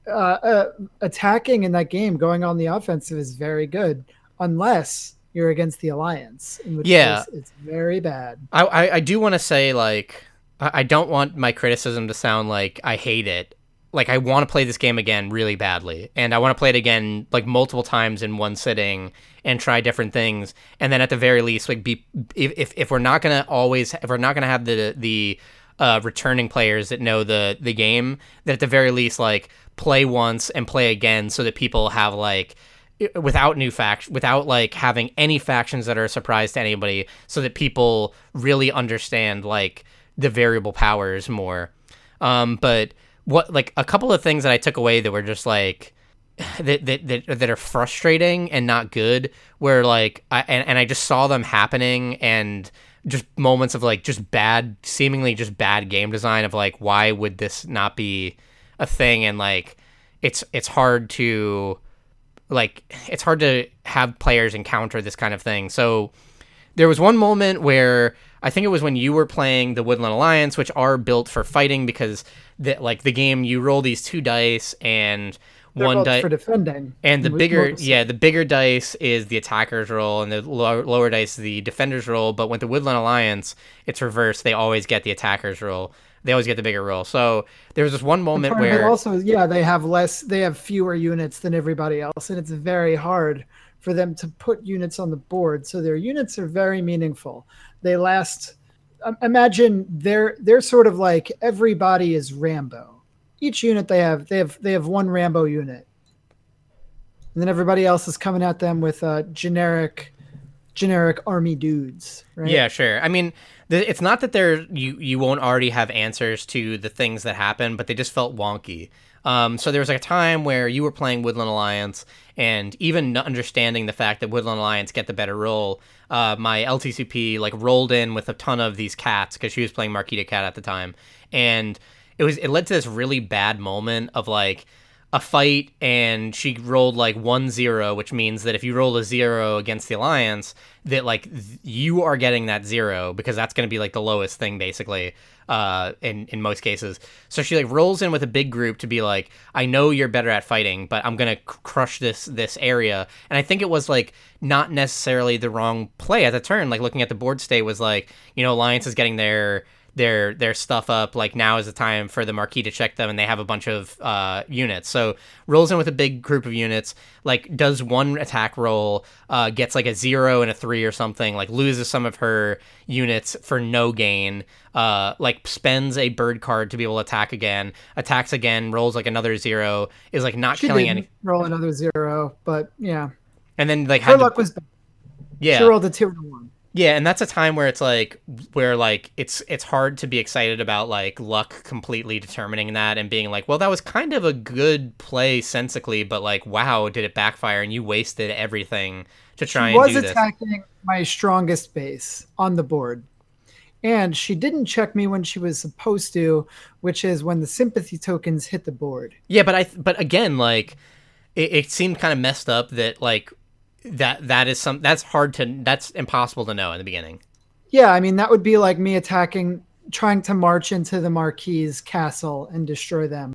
Uh, uh, attacking in that game, going on the offensive is very good, unless you're against the alliance, in which Yeah. it's very bad. I, I, I do want to say like I, I don't want my criticism to sound like I hate it. Like I want to play this game again really badly, and I want to play it again like multiple times in one sitting and try different things. And then at the very least, like be if if, if we're not gonna always if we're not gonna have the the uh, returning players that know the the game, that at the very least like play once and play again, so that people have like without new fact without like having any factions that are a surprise to anybody so that people really understand like the variable powers more. Um but what like a couple of things that i took away that were just like that that that, that are frustrating and not good where like i and, and i just saw them happening and just moments of like just bad seemingly just bad game design of like why would this not be a thing? And like it's it's hard to like it's hard to have players encounter this kind of thing. So there was one moment where I think it was when you were playing the Woodland Alliance, which are built for fighting because the, like the game you roll these two dice and They're one die for defending, and the bigger yeah the bigger dice is the attacker's roll and the lower, lower dice is the defender's roll. But with the woodland alliance it's reversed. They always get the attacker's roll they always get the bigger roll so there was this one moment where also, yeah, they have less, they have fewer units than everybody else, and it's very hard for them to put units on the board. So their units are very meaningful. They last imagine they're they're sort of like everybody is Rambo. Each unit they have they have they have one Rambo unit, and then everybody else is coming at them with uh, generic generic army dudes. Right? Yeah, sure. I mean, it's not that there you you won't already have answers to the things that happen, but they just felt wonky. Um, so there was like a time where you were playing Woodland Alliance, and even understanding the fact that Woodland Alliance get the better roll, uh, my LTCP like rolled in with a ton of these cats because she was playing Marquise de Cat at the time, and it was it led to this really bad moment of like a fight and she rolled like one zero, which means that if you roll a zero against the alliance, that like th- you are getting that zero because that's going to be like the lowest thing basically uh in in most cases. So she like rolls in with a big group to be like i know you're better at fighting but i'm gonna c- crush this this area. And i think it was like not necessarily the wrong play at the turn. Like looking at the board state was like you know alliance is getting their their their stuff up like now is the time for the marquee to check them and they have a bunch of uh, units so rolls in with a big group of units like does one attack roll uh, gets like a zero and a three or something like loses some of her units for no gain uh, like spends a bird card to be able to attack again attacks again rolls like another zero is like not she killing didn't any roll another zero, but yeah, and then like her had to- luck was bad. yeah She rolled a two and a one. Yeah, and that's a time where it's like where like it's it's hard to be excited about like luck completely determining that and being like, well, that was kind of a good play sensically, but like, wow, did it backfire and you wasted everything to try She and was do this. attacking my strongest base on the board. And she didn't check me when she was supposed to, which is when the sympathy tokens hit the board. Yeah, but I but again, like it, it seemed kind of messed up that like that that is some that's hard to that's impossible to know in the beginning. Yeah, I mean that would be like me attacking, trying to march into the Marquis castle and destroy them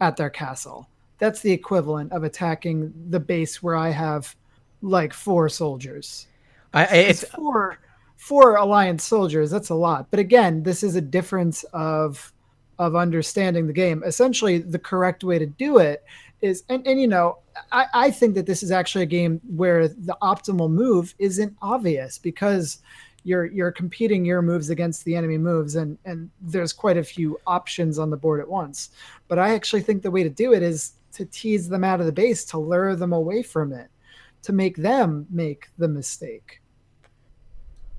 at their castle. That's the equivalent of attacking the base where I have like four soldiers. I, I It's it's four four alliance soldiers. That's a lot. But again, this is a difference of of understanding the game. Essentially, the correct way to do it is, and, and you know, I, I think that this is actually a game where the optimal move isn't obvious because you're you're competing your moves against the enemy moves and and there's quite a few options on the board at once. But i actually think the way to do it is to tease them out of the base to lure them away from it to make them make the mistake.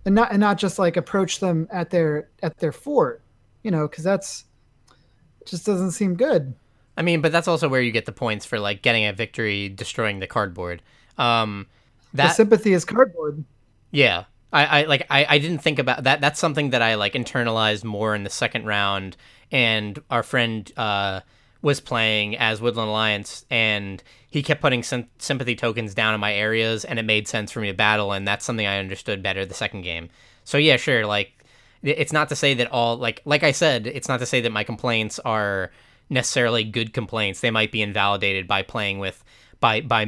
And not and not just like approach them at their at their fort you know because that's just doesn't seem good I mean, but that's also where you get the points for like getting a victory, destroying the cardboard. Um, the that sympathy is cardboard Yeah. I, I like I, I didn't think about that. That's something that I like internalized more in the second round. And our friend uh, was playing as Woodland Alliance, and he kept putting sym- sympathy tokens down in my areas, and it made sense for me to battle. And that's something I understood better the second game. So yeah, sure. Like, it's not to say that all like like I said, it's not to say that my complaints are necessarily good complaints. They might be invalidated by playing with by by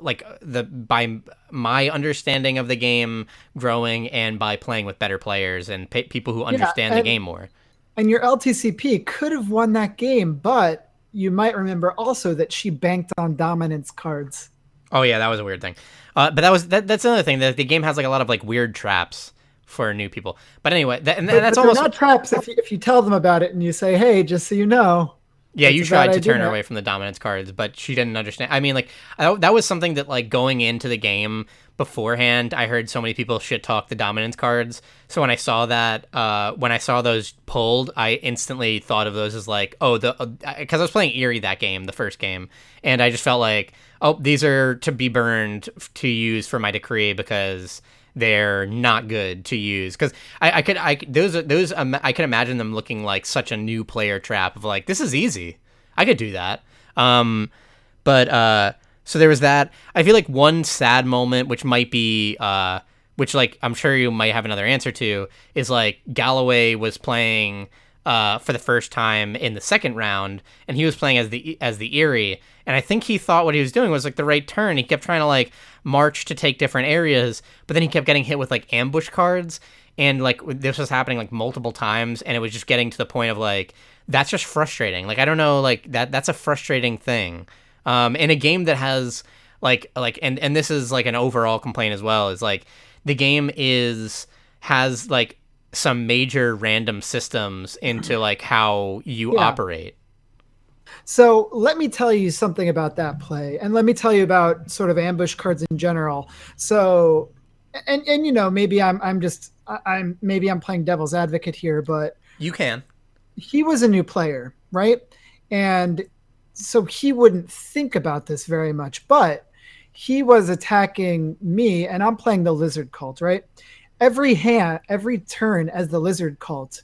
like the by my understanding of the game growing and by playing with better players and pe- people who understand the and- game more. and your ltcp could have won that game but you might remember also that she banked on dominance cards Oh yeah, that was a weird thing. Uh, but that was that, that's another thing that the game has like a lot of like weird traps for new people. But anyway, that, and But- that's but almost not traps if you, if you tell them about it and you say hey just so you know Yeah, It's you tried to turn her away from the dominance cards, but she didn't understand. I mean, like I, that was something that like going into the game beforehand, I heard so many people shit talk the dominance cards. So when I saw that, uh, when I saw those pulled, I instantly thought of those as like, oh, the because I was playing Eyrie that game, the first game, and I just felt like, oh, these are to be burned to use for my decree because they're not good to use. Because I, I could I those those um, I can imagine them looking like such a new player trap of like this is easy. I could do that. Um but uh so there was that. I feel like one sad moment which might be uh which like I'm sure you might have another answer to is like Galloway was playing uh, for the first time in the second round, and he was playing as the as the Eyrie, and I think he thought what he was doing was like the right turn. He kept trying to like march to take different areas, but then he kept getting hit with like ambush cards, and like this was happening like multiple times, and it was just getting to the point of like that's just frustrating. Like I don't know, like that that's a frustrating thing. Um, in a game that has like like and and this is like an overall complaint as well is like the game is has like some major random systems into like how you Yeah. operate. So let me tell you something about that play, and let me tell you about sort of ambush cards in general. So, and and you know maybe I'm I'm just I'm maybe I'm playing devil's advocate here, but You can. he was a new player, right? And so he wouldn't think about this very much, but he was attacking me, and I'm playing the lizard cult, right? Every hand, every turn as the lizard cult,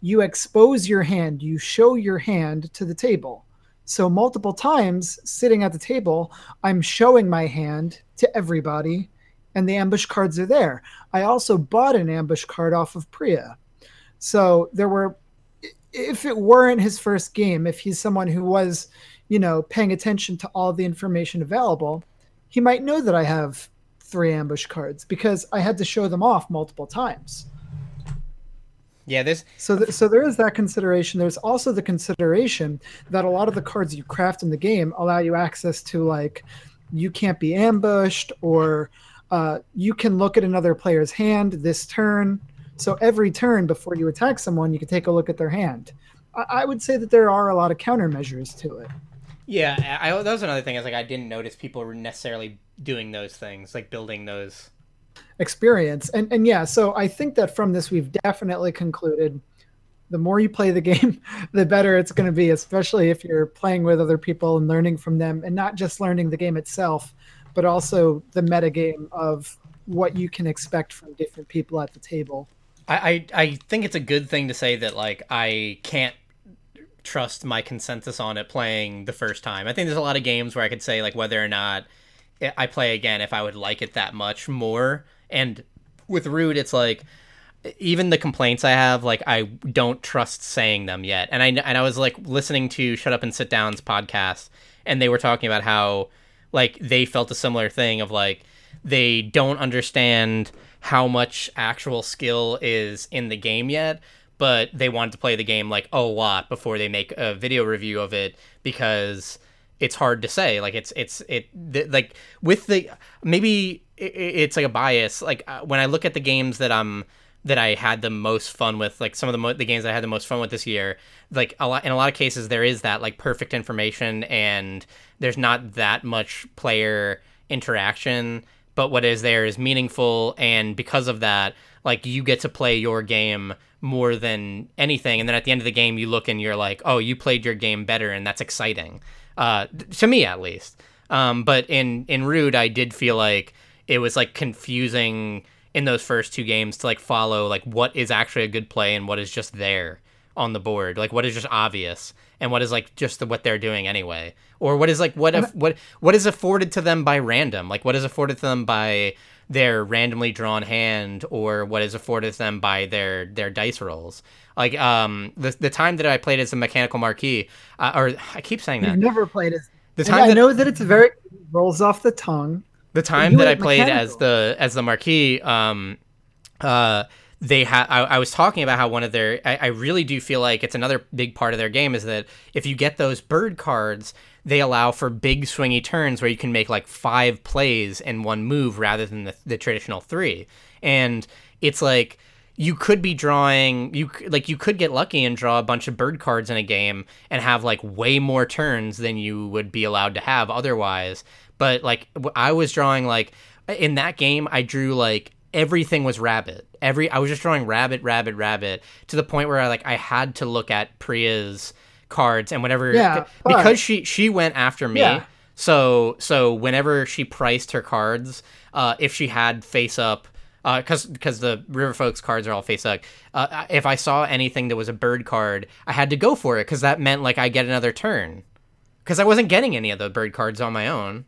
you expose your hand, you show your hand to the table. So multiple times sitting at the table, I'm showing my hand to everybody, and the ambush cards are there. I also bought an ambush card off of Priya. So there were if it weren't his first game, if he's someone who was, you know, paying attention to all the information available, he might know that I have three ambush cards because I had to show them off multiple times. Yeah, this So, th- so there is that consideration. There's also the consideration that a lot of the cards you craft in the game allow you access to like you can't be ambushed or uh, you can look at another player's hand this turn. So every turn before you attack someone, you can take a look at their hand. I, I would say that there are a lot of countermeasures to it. Yeah, I, that was another thing. Is like I didn't notice people were necessarily doing those things, like building those. Experience and and yeah so i think that from this we've definitely concluded the more you play the game the better it's going to be especially if you're playing with other people and learning from them and not just learning the game itself but also the meta game of what you can expect from different people at the table I, I I think it's a good thing to say that like I can't trust my consensus on it playing the first time. I think there's a lot of games where I could say like whether or not I- play again if I would like it that much more. And with Root, it's like even the complaints I have, like I don't trust saying them yet. And I and I was like listening to Shut Up and Sit Down's podcast, and they were talking about how like they felt a similar thing of like they don't understand how much actual skill is in the game yet but they wanted to play the game like a lot before they make a video review of it because it's hard to say. Like it's it's it like with the maybe i- i- it's like a bias. Like uh, when i look at the games that i'm that i had the most fun with like some of the mo- the games i had the most fun with this year like a lot in a lot of cases there is that like perfect information and there's not that much player interaction. But what is there is meaningful and because of that like you get to play your game more than anything. And then at the end of the game you look and you're like oh you played your game better and that's exciting uh to me at least. Um but in in Root i did feel like it was like confusing in those first two games to like follow like what is actually a good play and what is just there on the board. Like what is just obvious and what is like just the, what they're doing anyway. Or what is like what if what what is afforded to them by random? Like what is afforded to them by their randomly drawn hand or what is afforded them by their their dice rolls like um the, the time that i played as a mechanical marquee uh, or i keep saying that you've never played as. the time i that, know that it's very rolls off the tongue the time that I played as the as the marquee, um, uh, they had. I, I was talking about how one of their. I, I really do feel like it's another big part of their game is that if you get those bird cards, they allow for big swingy turns where you can make like five plays in one move rather than the, the traditional three, and it's like you could be drawing you like you could get lucky and draw a bunch of bird cards in a game and have like way more turns than you would be allowed to have otherwise. But like I was drawing like in that game i drew like everything was rabbit. Every i was just drawing rabbit rabbit rabbit to the point where i like i had to look at priya's cards and whenever Yeah, but- because she she went after me Yeah. so so whenever she priced her cards, uh, if she had face up, because because the River Folks cards are all face up. Uh, if I saw anything that was a bird card, I had to go for it because that meant like I get another turn. Because I wasn't getting any of the bird cards on my own.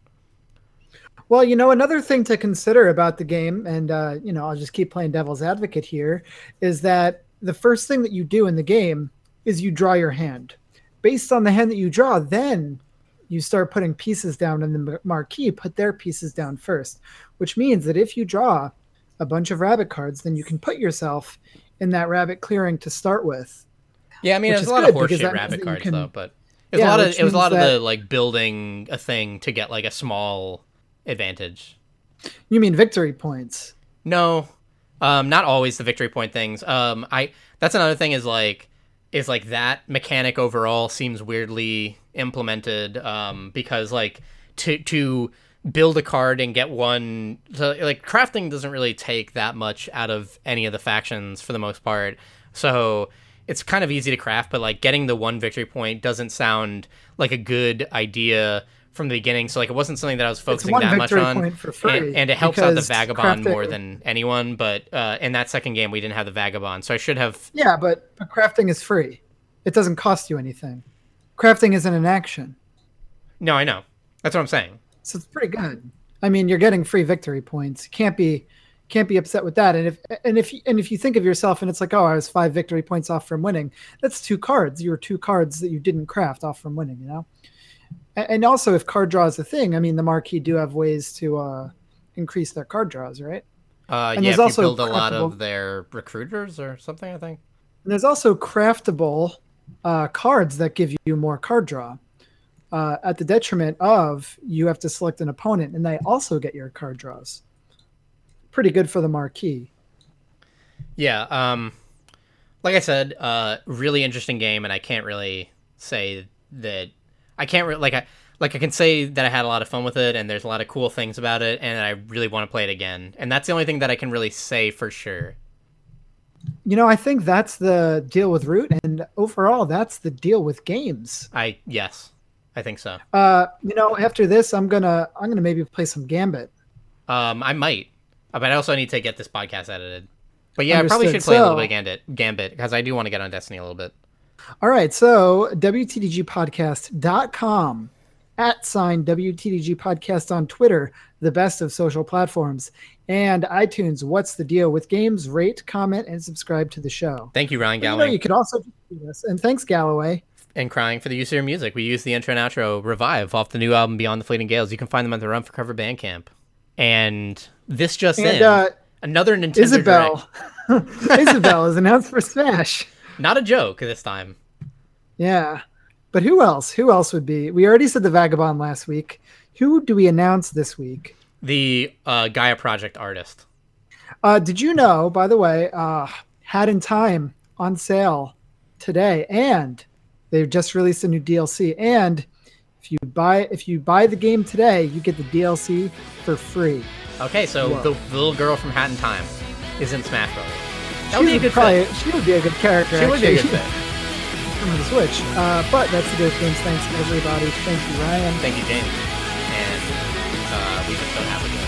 Well, you know, another thing to consider about the game, and uh, you know, I'll just keep playing devil's advocate here, is that the first thing that you do in the game is you draw your hand. Based on the hand that you draw, then you start putting pieces down in the marquee. Put their pieces down first, which means that if you draw a bunch of rabbit cards, then you can put yourself in that rabbit clearing to start with. Yeah, I mean, it's a lot of horseshit rabbit cards can- though, but it was Yeah, a lot of it was a lot of the like building a thing to get like a small advantage. You mean victory points? No, Um, not always the victory point things. Um, I that's another thing is like is like that mechanic overall seems weirdly implemented. Um, because like to to build a card and get one so like crafting doesn't really take that much out of any of the factions for the most part so it's kind of easy to craft but like getting the one victory point doesn't sound like a good idea from the beginning so like it wasn't something that i was focusing that much on and, and, it helps out the vagabond more than anyone but uh, in that second game we didn't have the vagabond so i should have yeah but, but crafting is free it doesn't cost you anything crafting isn't an action no i know that's what i'm saying so it's pretty good. I mean, you're getting free victory points. Can't be can't be upset with that. And if and if and if you think of yourself and it's like, oh, I was five victory points off from winning. That's two cards. You were two cards that you didn't craft off from winning. You know. And also, if card draw is a thing, I mean, the marquee do have ways to uh, increase their card draws, right? Uh, and yeah, there's also build a lot of their recruiters or something, I think. And there's also craftable uh, cards that give you more card draw uh, at the detriment of you have to select an opponent and they also get your card draws. Pretty good for the marquee. Yeah. Um, like I said, uh, really interesting game, and I can't really say that I can't really like I like I can say that I had a lot of fun with it, and there's a lot of cool things about it, and I really want to play it again. And that's the only thing that I can really say for sure. You know, I think that's the deal with Root, and overall, that's the deal with games. I yes, I think so. Uh, you know, after this, I'm gonna I'm gonna maybe play some Gambit. Um, I might, uh, but I also need to get this podcast edited. But yeah, Understood. I probably should play so, a little bit of Gambit, Gambit because I do want to get on Destiny a little bit. All right, so WTDGpodcast.com at sign WTDG podcast on Twitter, the best of social platforms, and iTunes. What's the deal with games? Rate, comment, and subscribe to the show. Thank you, Ryan Galloway. You, know, you could also do this, and thanks, Galloway and crying for the use of your music. We use the intro and outro Revive off the new album Beyond the Fleeting Gales. You can find them at the Run for Cover Bandcamp. And this just and, in, uh, another Nintendo Isabelle. Isabelle is announced for Smash. Not a joke this time. Yeah. But who else? Who else would be? We already said the Vagabond last week. Who do we announce this week? The uh, Gaia Project artist. Uh, did you know, by the way, uh, Hat in Time on sale today, and They've just released a new DLC, and if you buy if you buy the game today, you get the DLC for free. Okay, so the, the, little girl from Hat in Time is in Smash Bros. That would be a good probably, fit. She would be a good character. She actually. would be a good fit. From the Switch. Uh, but that's the good things. Thanks everybody. Thank you, Ryan. Thank you, James. And uh, we just don't have a